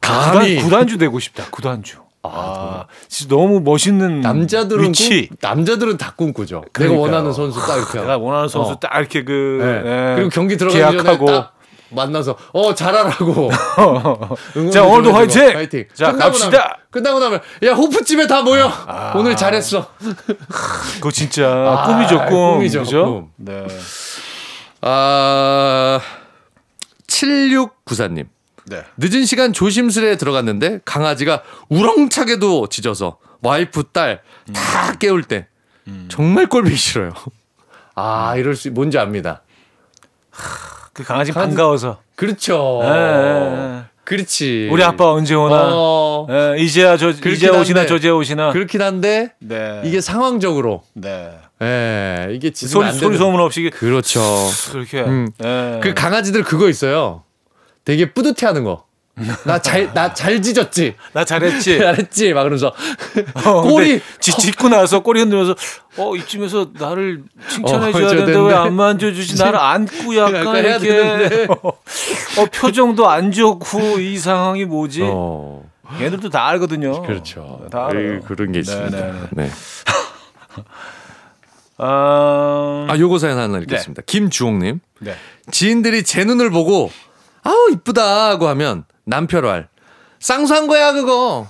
감히 구단, 구단주 되고 싶다. 구단주. 아, 진짜 너무 멋있는 남자들은 위치. 꿈, 남자들은 다 꿈꾸죠. 내가 그러니까요. 원하는 선수 딱 이렇게. 내가 원하는 선수 어. 딱 이렇게 그 네. 예, 그리고 경기 들어가기 계약하고. 전에 딱 만나서 어 잘하라고. 자, 오늘도. 화이팅! 화이팅. 자, 끝나고 갑시다! 나면, 끝나고 나면 야 호프집에 다 모여. 오늘 잘했어. 그거 진짜 아, 꿈이죠, 꿈. 꿈이죠, 그죠? 꿈. 네. 아 7694님. 네. 늦은 시간 조심스레 들어갔는데 강아지가 우렁차게도 짖어서 와이프 딸다 깨울 때 정말 꼴보기 싫어요. 아 이럴 수 뭔지 압니다. 그 강아지 강아지- 반가워서. 그렇죠. 예, 예, 예. 그렇지. 우리 아빠 언제 오나? 어, 예, 이제야 저 이제 오시나. 저제 오시나. 그렇긴 한데 네. 이게 상황적으로 네. 예 이게 소리 안 소리 소문 없이 그렇죠. 그렇게. 음. 예. 그 강아지들 그거 있어요. 되게 뿌듯해하는 거. 나 잘 나 잘 짖었지. 나 잘했지. 잘했지. 막 그러면서 어, 꼬리 지, 짖고 나서 꼬리 흔들면서 어 이쯤에서 나를 칭찬해 어, 줘야 해줘야 되는데 왜. 안 만져 주지 나를 안고 약간, 약간 이렇게. 어 표정도 안 좋고 이 상황이 뭐지 어. 얘들도 다 알거든요 그렇죠. 다 알아요. 에이, 그런 게 있습니다. 네, 네, 네. 아, 아, 요거 사연 하나 읽겠습니다. 김주홍님. 네. 지인들이 제 눈을 보고 아우 이쁘다 하고 하면 남편 말 쌍수한 거야 그거.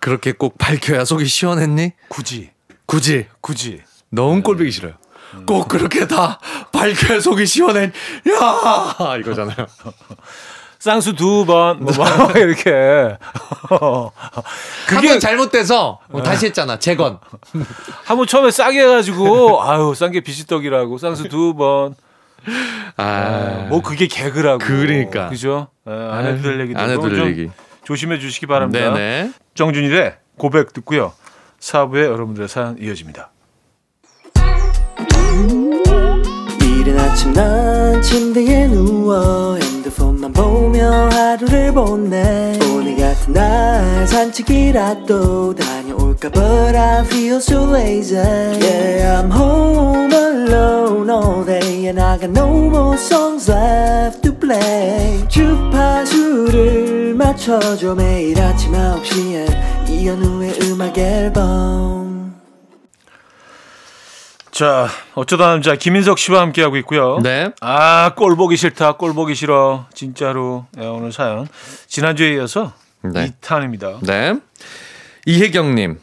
그렇게 꼭 밝혀야 속이 시원했니? 굳이 굳이 굳이 너무 꼴보기 싫어요. 꼭 그렇게 다 밝혀야 속이 시원해. 야 이거잖아요. 쌍수 두번 뭐 이렇게 그게 잘못돼서 어, 다시 했잖아. 재건. 한 번 처음에 싸게 해가지고 아유 싼 게 비지떡이라고 쌍수 두번 아, 뭐 그게 개그라고. 그러니까. 그죠? 예, 안 해도 될 얘기도 안 해도 될좀 얘기. 조심해 주시기 바랍니다. 네네. 정준일의 고백 듣고요. 사부에 여러분들의 사연 이어집니다. 이른 아침 난 침대에 누워 핸드폰만 보며 하루를 보내 오늘 같은 날 산책이라도 다 녀올까 But I feel so lazy Yeah I'm home alone all day And I got no more songs left to play 주파수를 맞춰줘 매일 아침 9시에 이현우의 음악 앨범 자, 어쩌다 남자 김인석 씨와 함께하고 있고요. 네. 아, 꼴 보기 싫다. 꼴 보기 싫어. 진짜로. 네, 오늘 사연. 지난주에 이어서 네. 2탄입니다. 네. 이혜경님.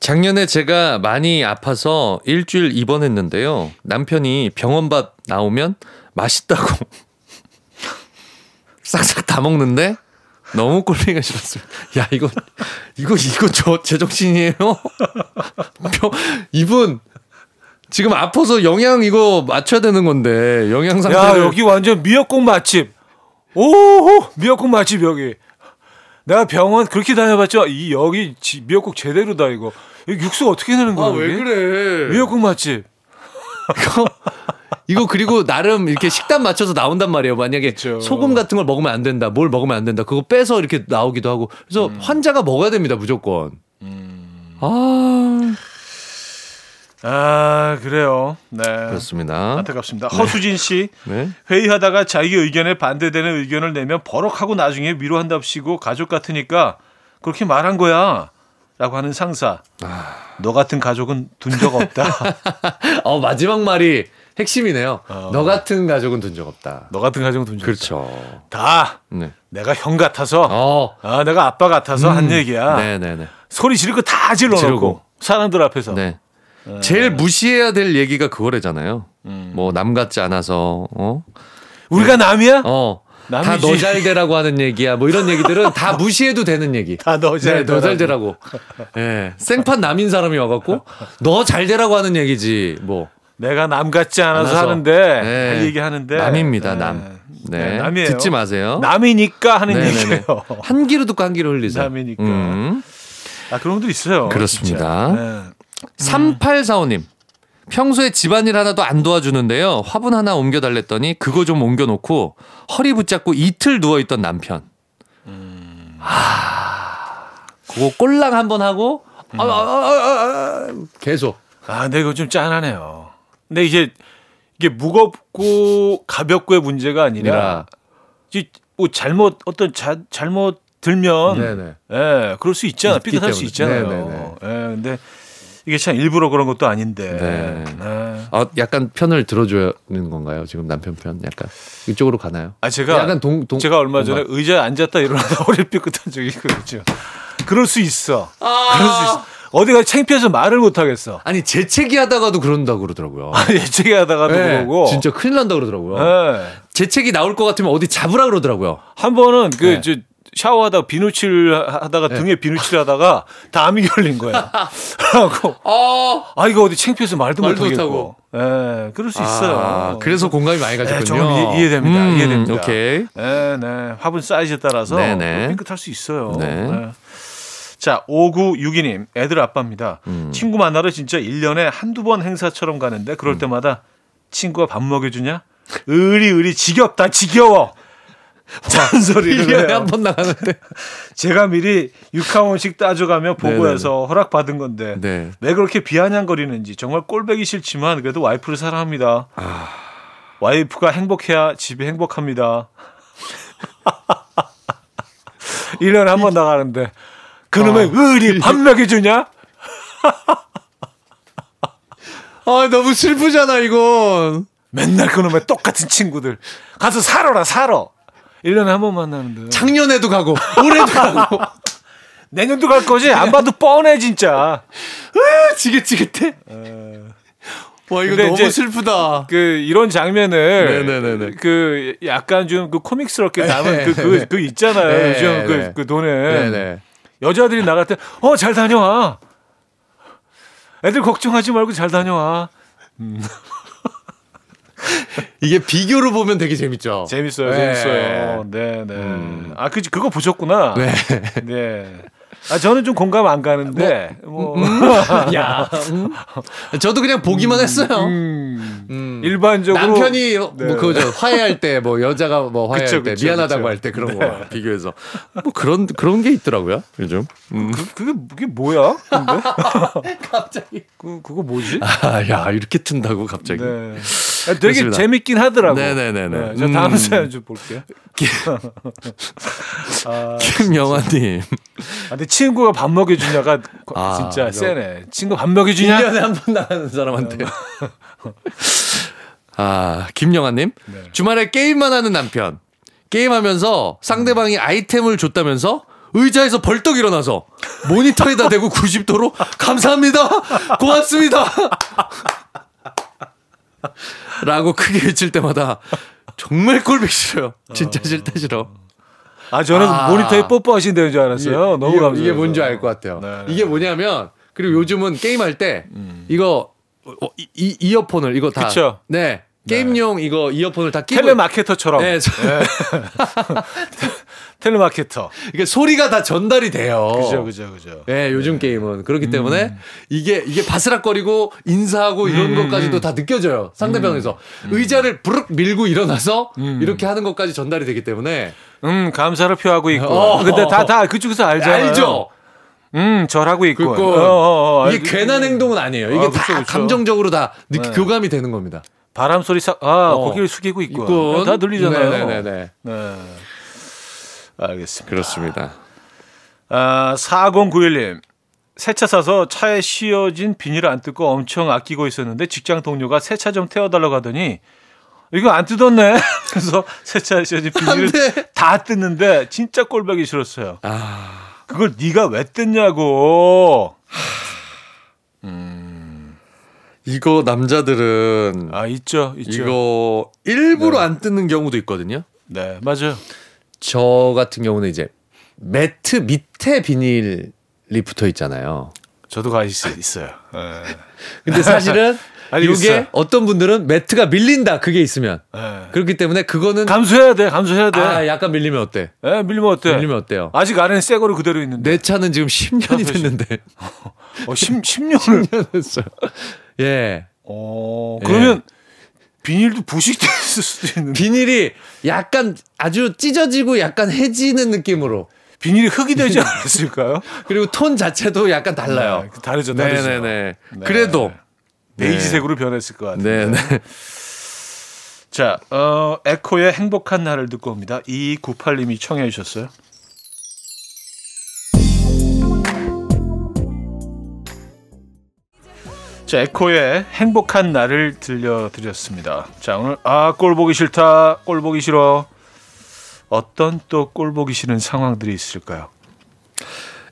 작년에 제가 많이 아파서 일주일 입원했는데요. 남편이 병원밥 나오면 맛있다고 싹싹 다 먹는데 너무 꼴보기가 싫었어요. 야 이거 이거 이거 저 제정신이에요? 병, 이분 지금 아파서 영양 이거 맞춰야 되는 건데 영양 야, 상태를 여기 완전 미역국 맛집. 오, 미역국 맛집 여기. 내가 병원 그렇게 다녀봤죠. 이 여기 지- 미역국 제대로다 이거. 육수 어떻게 내는 거야? 아왜 여기? 그래? 미역국 맛집. 이거 이거 그리고 나름 이렇게 식단 맞춰서 나온단 말이에요. 만약에 그쵸. 소금 같은 걸 먹으면 안 된다, 뭘 먹으면 안 된다. 그거 빼서 이렇게 나오기도 하고. 그래서 음. 환자가 먹어야 됩니다, 무조건. 아, 아 그래요. 네. 그렇습니다. 안타깝습니다. 허수진 씨 네. 회의하다가 자기 의견에 반대되는 의견을 내면 버럭하고 나중에 위로한답시고 가족 같으니까 그렇게 말한 거야. 라고 하는 상사. 아. 너 같은 가족은 둔 적 없다. 어 마지막 말이 핵심이네요. 너 같은 가족은 둔 적 없다. 너 같은 가족은 둔적 없다. 그렇죠. 다 네. 내가 형 같아서 어. 아, 내가 아빠 같아서 한 얘기야. 네네네. 소리 지르고 다 질러놓고 지르고. 사람들 앞에서. 네. 제일 무시해야 될 얘기가 그거래잖아요. 음. 뭐남 같지 않아서 어. 우리가 남이야? 어. 다 남이지. 너잘 되라고 하는 얘기야. 뭐 이런 얘기들은 다 무시해도 되는 얘기. 다 너잘 네, 너잘 되라고. 되라고. 예. 생판 남인 사람이 와갖고 너잘 되라고 하는 얘기지. 뭐. 내가 남 같지 않아서 않아서. 하는데 네. 할 얘기 하는데 남입니다, 네. 남. 네. 네, 남이에요. 듣지 마세요. 남이니까 하는 네네네. 얘기예요. 한 귀로 듣고 한 귀로 흘리세요. 남이니까. 음. 아 그런 분들 있어요. 그렇습니다. 네. 3845님. 평소에 집안일 하나도 안 도와주는데요. 화분 하나 옮겨달랬더니 그거 좀 옮겨놓고 허리 붙잡고 이틀 누워있던 남편. 아, 그거 꼴랑 한번 하고 아, 아, 아, 아, 아, 계속. 아, 근데 이거 좀 짠하네요. 근데 이제 이게 무겁고 가볍고의 문제가 아니라 이제 뭐 잘못 어떤 자, 잘못 들면 네네. 예, 그럴 수 있잖아. 삐끗할 수. 있잖아요. 네네네. 예, 근데 이게 참 일부러 그런 것도 아닌데. 네. 네. 아, 약간 편을 들어주는 건가요? 지금 남편 편 약간 이쪽으로 가나요? 아 제가 약간 동, 동 제가 얼마 전에 동감. 의자에 앉았다 일어나다 허리 삐끗한 적이 있거든요. 그럴 수 있어. 아. 그럴 수 있어. 어디가 창피해서 말을 못 하겠어. 아니 재채기 하다가도 그런다고 그러더라고요. 예측이 하다가도 네, 그러고. 진짜 큰일 난다 그러더라고요. 예. 재채기 나올 것 같으면 어디 잡으라 그러더라고요. 한 번은 그 네. 저 샤워하다가 비누칠 하다가 등에 비누칠 하다가 담이 걸린 거야. 그래갖고 아, 아 이거 어디 창피해서 말도 말도 못하겠고. 예, 그럴 수 있어요. 아, 그래서 공감이 많이 네, 가셨군요. 좀 이해- 이해됩니다. 음, 이해됩니다. 오케이. 네, 네. 화분 사이즈에 따라서 네네. 삐끗할 수 있어요. 네. 자, 5962님, 애들 아빠입니다. 음. 친구 만나러 진짜 1년에 한두 번 행사처럼 가는데 음. 그럴 때마다 친구가 밥 먹여주냐? 의리 의리 지겹다, 지겨워. 잔소리를 1년에 해요. 한번 나가는데. 제가 미리 육하원씩 따져가며 보고해서 허락받은 건데 네. 왜 그렇게 비아냥거리는지 정말 꼴배기 싫지만 그래도 와이프를 사랑합니다. 아. 와이프가 행복해야 집이 행복합니다. 1년에 한 번 나가는데 그놈의 아. 의리 밥 먹여주냐? 아, 너무 슬프잖아, 이건. 맨날 그놈의 똑같은 친구들 가서 살아라 살아. 1년에 한 번 만나는데 작년에도 가고, 올해도 가고. 내년도 갈 거지? 안 봐도 뻔해 진짜. 아, 지긋지긋해. 와, 이거 너무 슬프다. 그 이런 장면을 네네네네. 그 약간 좀 그 코믹스럽게 네, 그, 그, 네. 그 있잖아요. 네, 요즘 그, 네. 그 돈에 네네. 여자들이 나갈 때 어 잘 다녀와. 애들 걱정하지 말고 잘 다녀와. 이게 비교로 보면 되게 재밌죠. 재밌어요, 네. 재밌어요. 네, 네. 아, 그 그거 보셨구나. 네. 네. 아, 저는 좀 공감 안 가는데 뭐, 야. 음. 저도 그냥 보기만 했어요. 음, 음. 일반적으로 남편이 뭐 네. 그거죠 화해할 때 뭐 여자가 뭐 화해할 그쵸, 때 그쵸, 미안하다고 그쵸. 할때 그런 거 비교해서 뭐 그런 그런 게 있더라고요 요즘. 음. 그, 그게 그게 뭐야? 근데 갑자기. 그 그거 뭐지? 아야 이렇게 튼다고 갑자기. 네. 아, 되게 그렇습니다. 재밌긴 하더라고. 네네네네. 저 다음 음. 사연 좀 볼게요. 아, 김영환님. 아, 근데 친구가 밥 먹여주냐가 아, 진짜 이거. 세네. 친구 밥 먹여주냐? 1년에 한 번 나가는 사람한테. 아, 김영환님. 네. 주말에 게임만 하는 남편. 게임하면서 상대방이 아이템을 줬다면서 의자에서 벌떡 일어나서 모니터에다 대고 90도로 감사합니다. 고맙습니다. 라고 크게 외칠 때마다 정말 꼴보기 싫어요. 진짜 싫다 싫어. 아 저는 아. 모니터에 뽀뽀하신다는 줄 알았어요. 너무 이게, 감사해요. 이게 뭔지 알 것 같아요. 네. 이게 뭐냐면 그리고 요즘은 게임할 때 이거 어, 이, 이 이 어폰을 이거 다 그쵸. 네. 게임용 이거 이어폰을 다 끼고 텔레마케터처럼. 네, 저- 텔레마케터. 이게 소리가 다 전달이 돼요. 그죠, 그죠, 그죠. 네, 요즘 게임은 그렇기 음. 때문에 이게 이게 바스락거리고 인사하고 이런 것까지도 다 느껴져요. 상대방에서 음. 의자를 부르륵 밀고 일어나서 이렇게 하는 것까지 전달이 되기 때문에 음, 감사를 표하고 있고. 어. 근데 다, 다 그쪽에서 알잖아요. 알죠. 음, 절하고 있고. 어, 어, 어, 이게 괜한 있- 행동은 아니에요. 이게 아, 다 그쵸, 그쵸. 감정적으로 다 느- 네. 교감이 되는 겁니다. 바람 소리 싹, 아, 어. 고개를 숙이고 있고. 다 들리잖아요. 네네네. 네. 알겠습니다. 그렇습니다. 아, 4091님. 새 차 사서 차에 씌어진 비닐을 안 뜯고 엄청 아끼고 있었는데 직장 동료가 새 차 좀 태워달라고 하더니 이거 안 뜯었네. 그래서 새 차에 씌어진 비닐을. 다 뜯는데 진짜 꼴보기 싫었어요. 아, 그걸 네가 왜 뜯냐고. 이거 남자들은 아 있죠, 있죠. 이거 일부러 네. 안 뜯는 경우도 있거든요. 네 맞아요. 저 같은 경우는 이제 매트 밑에 비닐이 붙어 있잖아요. 저도 가 있, 있어요. 네. 근데 사실은 이게 있어요. 어떤 분들은 매트가 밀린다 그게 있으면 네. 그렇기 때문에 그거는 감수해야 돼, 감수해야 돼. 아 약간 밀리면 어때? 네, 밀리면 어때? 밀리면 어때요? 아직 안에는 새 거로 그대로 있는데. 내 차는 지금 10년이 아, 됐는데 어, 10, 10년을. 됐어요. 예. 어, 예. 그러면 비닐도 부식됐을 수도 있는데. 비닐이 약간 아주 찢어지고 약간 해지는 느낌으로 비닐이 흙이 되지 않았을까요? 그리고 톤 자체도 약간 달라요. 네, 다르죠, 다르죠. 네네네. 네. 그래도 베이지색으로 변했을 것 같아요. 네네. 자, 어, 에코의 행복한 날을 듣고 옵니다. 2298님이 청해 주셨어요. 자, 에코의 행복한 날을 들려드렸습니다. 자, 오늘 아, 꼴 보기 싫다, 꼴 보기 싫어. 어떤 또 꼴 보기 싫은 상황들이 있을까요?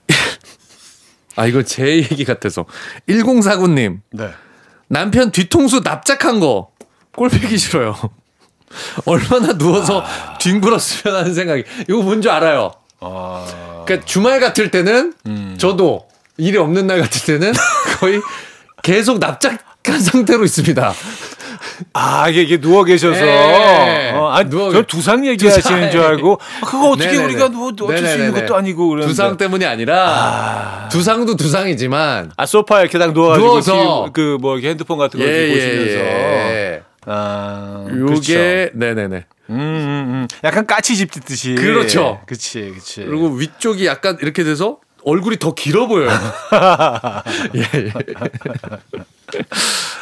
아 이거 제 얘기 같아서 1049 님 네. 남편 뒤통수 납작한 거 꼴보기 싫어요. 얼마나 누워서 뒹굴었으면 하는 생각이 이거 뭔지 알아요. 아, 그러니까 주말 같을 때는 저도 일이 없는 날 같을 때는 거의 계속 납작한 상태로 있습니다. 아 이게, 이게 누워 계셔서 예. 어, 아니, 누워 저 계- 두상 얘기하시는 줄 알고 아, 그거 어떻게 네네네. 우리가 누워 어쩔 수 있는 네네네. 것도 아니고 그러는데 두상 때문이 아니라 두상도 두상이지만 아 소파에 이렇게 딱 누워가지고 누워서. 그 뭐 이렇게 핸드폰 같은 거 예, 예, 보시면서 예. 아 요게 네네네. 음, 음, 음. 약간 까치집 듣듯이 그렇죠. 그치 그치 그리고 위쪽이 약간 이렇게 돼서 얼굴이 더 길어 보여요. 예. 예.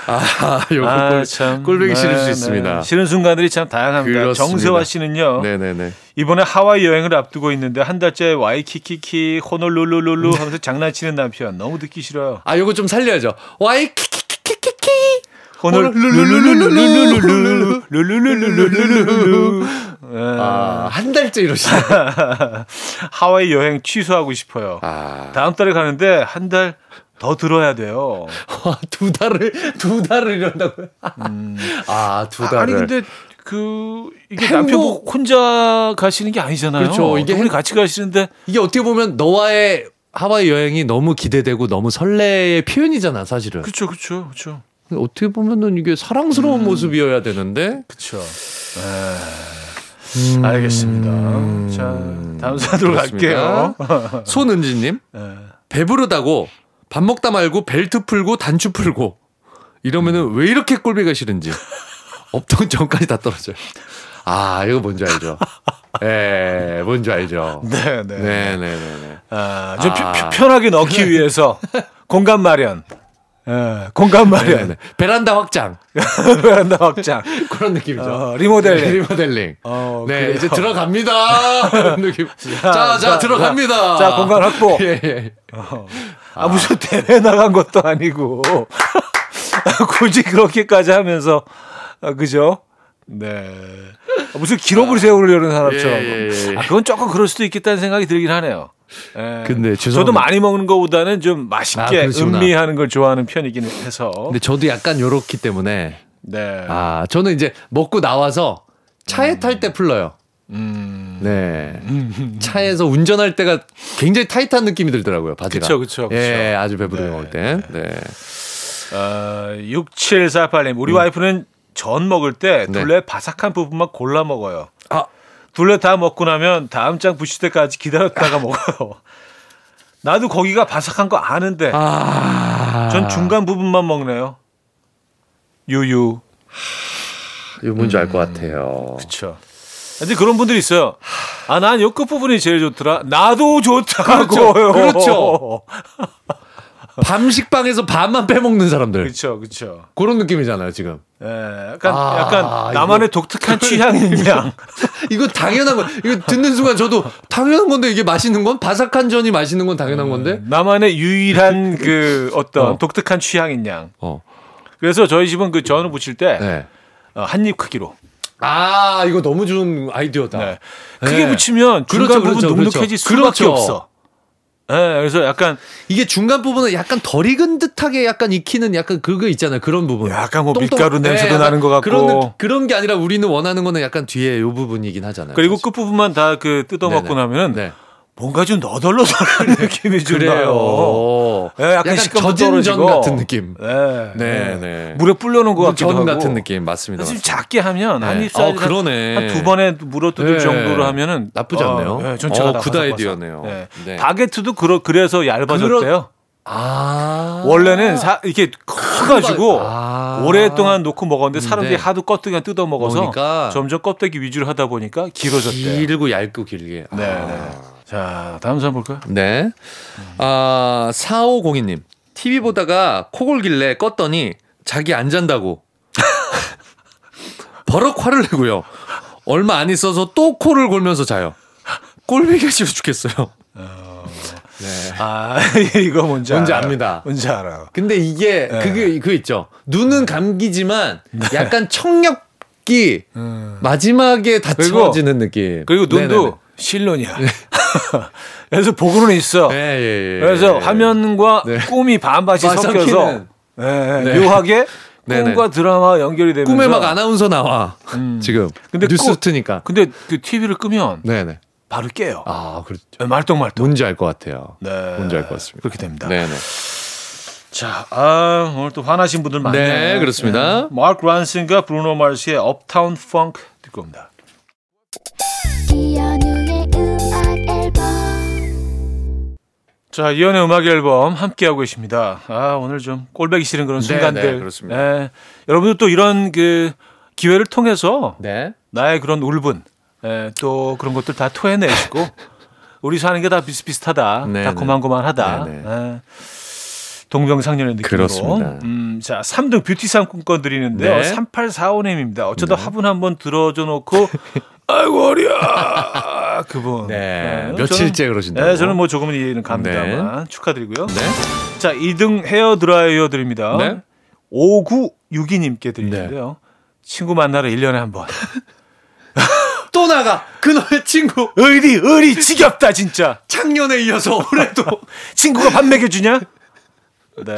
아, 요거 아, 참. 꼴보기 네, 싫을 네, 수 있습니다. 네. 싫은 순간들이 참 다양합니다. 그렇습니다. 정세화 씨는요. 네네네. 이번에 하와이 여행을 앞두고 있는데 한 달째 와이키키키 호놀룰루룰루 하면서 장난치는 남편 너무 듣기 싫어요. 아, 요거 좀 살려야죠. 와이키키키키키키 호놀룰루룰루룰루룰루룰루룰루룰루 아, 아, 한 달째 이러시네. 하와이 여행 취소하고 싶어요. 아. 다음 달에 가는데 한 달 더 들어야 돼요. 두 달을 두 달을 이런다고요? 음. 아두 아, 달을. 아니 근데 그 이게 행복. 남편 혼자 가시는 게 아니잖아요. 그렇죠. 이게 행... 같이 가시는데 이게 어떻게 보면 너와의 하와이 여행이 너무 기대되고 너무 설레의 표현이잖아, 사실은. 그렇죠, 그렇죠, 그렇죠. 어떻게 보면은 이게 사랑스러운 음. 모습이어야 되는데. 그렇죠. 에... 알겠습니다. 자 다음 사연으로 갈게요. 손은지님 네. 배부르다고 밥 먹다 말고 벨트 풀고 단추 풀고 이러면은 왜 이렇게 꼴비가 싫은지 없던 전까지 다 떨어져요. 아 이거 뭔지 알죠? 예, 뭔지 알죠? 네, 네. 네네네네. 아, 좀 아. 편- 편하게 넣기 위해서 공간 마련. 예, 공간 마련. 네네. 베란다 확장 베란다 확장. 그런 느낌이죠. 어, 리모델링. 리모델링. 어, 네, 그래요. 이제 들어갑니다. 이런 느낌. 자, 자, 자, 들어갑니다. 자, 공간 확보. 예, 예. 아, 무슨 대회 나간 것도 아니고. 굳이 그렇게까지 하면서, 아, 그죠? 네. 아, 무슨 기록을 세우려는 사람처럼. 예, 예, 예. 아, 그건 조금 그럴 수도 있겠다는 생각이 들긴 하네요. 예. 근데 죄송합니다. 저도 많이 먹는 것보다는 좀 아, 맛있게 그러시구나. 음미하는 걸 좋아하는 편이긴 해서. 근데 저도 약간 요렇기 때문에 네. 아, 저는 이제 먹고 나와서 차에 탈때 풀러요. 음. 네. 차에서 운전할 때가 굉장히 타이트한 느낌이 들더라고요, 바지가. 그쵸, 그쵸, 그쵸. 예, 아주 배부르게 네. 먹을 때. 네. 어, 6748님, 우리 와이프는 전 먹을 때 음. 네. 둘레 바삭한 부분만 골라 먹어요. 아, 둘레 다 먹고 나면 다음 장 부실 때까지 기다렸다가 먹어요. 나도 거기가 바삭한 거 아는데 아. 전 중간 부분만 먹네요. 유유. 이거 뭔지 알것 같아요. 그렇죠. 근데 그런 분들이 있어요. 아, 난요 끝부분이 제일 좋더라. 나도 좋다고요. 그렇죠. 그렇죠. 밤 식빵에서 반만 빼먹는 사람들. 그렇죠. 그렇죠. 그런 느낌이잖아요, 지금. 예, 약간 아, 약간 나만의 독특한 취향인 양. 이거 당연한 거. 이거 듣는 순간 저도 당연한 건데 이게 맛있는 건 바삭한 전이 맛있는 건 당연한 건데. 나만의 유일한 그 어떤 어. 독특한 취향인 양. 어. 그래서 저희 집은 그 전을 부칠 때 네. 한입 크기로. 아, 이거 너무 좋은 아이디어다. 네. 크게 네. 붙이면 중간 그렇죠, 부분 그렇죠, 눅눅해질 그렇죠. 수밖에 그렇죠. 없어. 예, 그래서 약간 이게 중간 부분은 약간 덜 익은 듯하게 약간 익히는 약간 그거 있잖아요. 그런 부분. 약간 뭐 똥똥- 밀가루 냄새도 약간 나는 것 같고. 그런 느- 그런 게 아니라 우리는 원하는 거는 약간 뒤에 요 부분이긴 하잖아요. 그리고. 끝 부분만 다 그 뜯어 먹고. 나면은 네. 뭔가 좀 너덜너덜한 느낌이 좀 나요. 그래요. 예, 약간, 약간 젖은 전. 같은 느낌. 네, 네, 네. 물에 불려놓은 것 같기도 전 하고. 같은 느낌 맞습니다. 좀 맞습니다. 작게 하면 네. 한입 어, 사이즈 그러네. 한두 번에 물어 뜯을 네. 정도로 하면은 나쁘지 않네요. 어, 네, 전체가 어, 다. 아이디어네요. 네. 네. 바게트도 그러, 그래서 얇아졌대요. 아. 원래는 사, 이렇게 커가지고 아. 오랫동안 놓고 먹었는데 사람들이 네. 하도 껍데기만 뜯어 먹어서 먹으니까 점점 껍데기 위주로 하다 보니까 길어졌대요. 길고 얇고 길게. 네, 아. 네. 자, 다음 사람 볼까요? 네. 아, 4502님. TV 보다가 코 골길래 껐더니 자기 안 잔다고. 버럭 화를 내고요. 얼마 안 있어서 또 코를 골면서 자요. 꼴보기가 싫어 죽겠어요. 네. 아, 이거 뭔지 뭔지 알아요. 압니다. 뭔지 알아요. 근데 이게 네. 그게 그 있죠. 눈은 감기지만 약간 청력 기 음. 마지막에 닫혀지는 느낌. 그리고 눈도 네네네. 실론이야. 그래서 보고는 있어. 예, 예, 예. 그래서 화면과 네. 꿈이 반반씩 아, 섞여서. 예, 예, 네. 묘하게 네네. 꿈과 드라마 연결이 되면서 꿈에 막 아나운서 나와. 음. 지금 근데 뉴스 꼭- 트니까. 근데 그 TV를 끄면 네네. 바로 깨요. 아, 그렇죠. 말똥말똥. 뭔지 알 것 같아요. 네. 뭔지 알 것 같습니다. 그렇게 됩니다. 네네. 자, 아, 오늘 또 화나신 분들 많네요. 네, 그렇습니다. 네. 마크 란슨과 브루노 마르시의 업타운 펑크 듣고 옵니다. 자, 이연의 음악 앨범 함께하고 계십니다. 아, 오늘 좀 꼴배기 싫은 그런 네, 순간들. 네, 그렇습니다. 예. 여러분들 또 이런 그 기회를 통해서 네. 나의 그런 울분, 예, 또 그런 것들 다 토해내시고 우리 사는 게 다 비슷비슷하다. 네, 다 네. 고만고만하다. 네, 예. 동병상련의 느낌으로. 그렇습니다. 음, 자, 3등 뷰티 상품권 드리는데요. 네. 3845님입니다. 어쩌다 화분 한번 들어줘 놓고 아이고 어리야. 그분. 네. 저는- 며칠째 그러신다고. 네, 저는 뭐 조금은 이해는 갑니다만 축하드리고요. 네. 자, 2등 헤어 드라이어 드립니다. 네. 5962님께 드리는데요. 친구 만나러 1년에 한 번. 또 나가. 그놈의 친구. 의리, 의리 지겹다, 진짜. 작년에 이어서 올해도. 친구가 밥 먹여주냐? 네.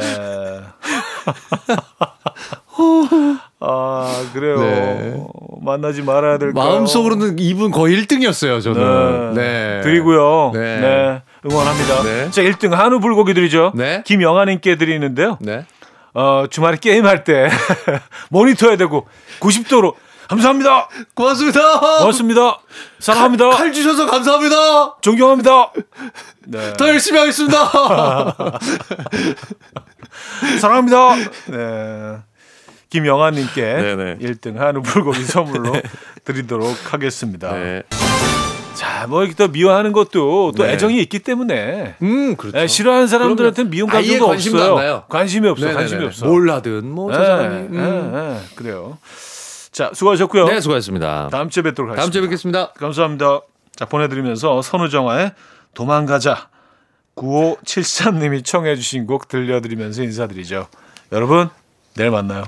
아, 그래요. 네. 만나지 말아야 될까 마음속으로는 이분 거의 1등이었어요, 저는. 네. 드리고요. 네. 네. 응원합니다. 네. 자, 1등 한우 불고기 드리죠. 네. 김영아님께 드리는데요. 네. 어, 주말에 게임 할 때 모니터 해야 되고 90도로 감사합니다. 고맙습니다. 고맙습니다. 사랑합니다. 칼 주셔서 감사합니다. 존경합니다. 네. 더 열심히 하겠습니다. 사랑합니다. 네. 김영아님께 네네. 1등 한우 불고기 선물로 드리도록 하겠습니다. 네. 자, 뭐 이렇게 또 미워하는 것도 또 네. 애정이 있기 때문에 음, 그렇죠. 네, 싫어하는 사람들한테는 아예 감정도 없어요. 관심이 없어. 네네네. 관심이 없어. 뭘 하든 뭐저 네, 사람이. 네, 음. 네, 그래요. 자, 수고하셨고요. 네, 수고하셨습니다. 다음 주에 뵙도록 하겠습니다. 다음 주에 뵙겠습니다. 감사합니다. 자, 보내드리면서 선우정아의 도망가자 9573님이 청해 주신 곡 들려드리면서 인사드리죠. 여러분, 내일 만나요.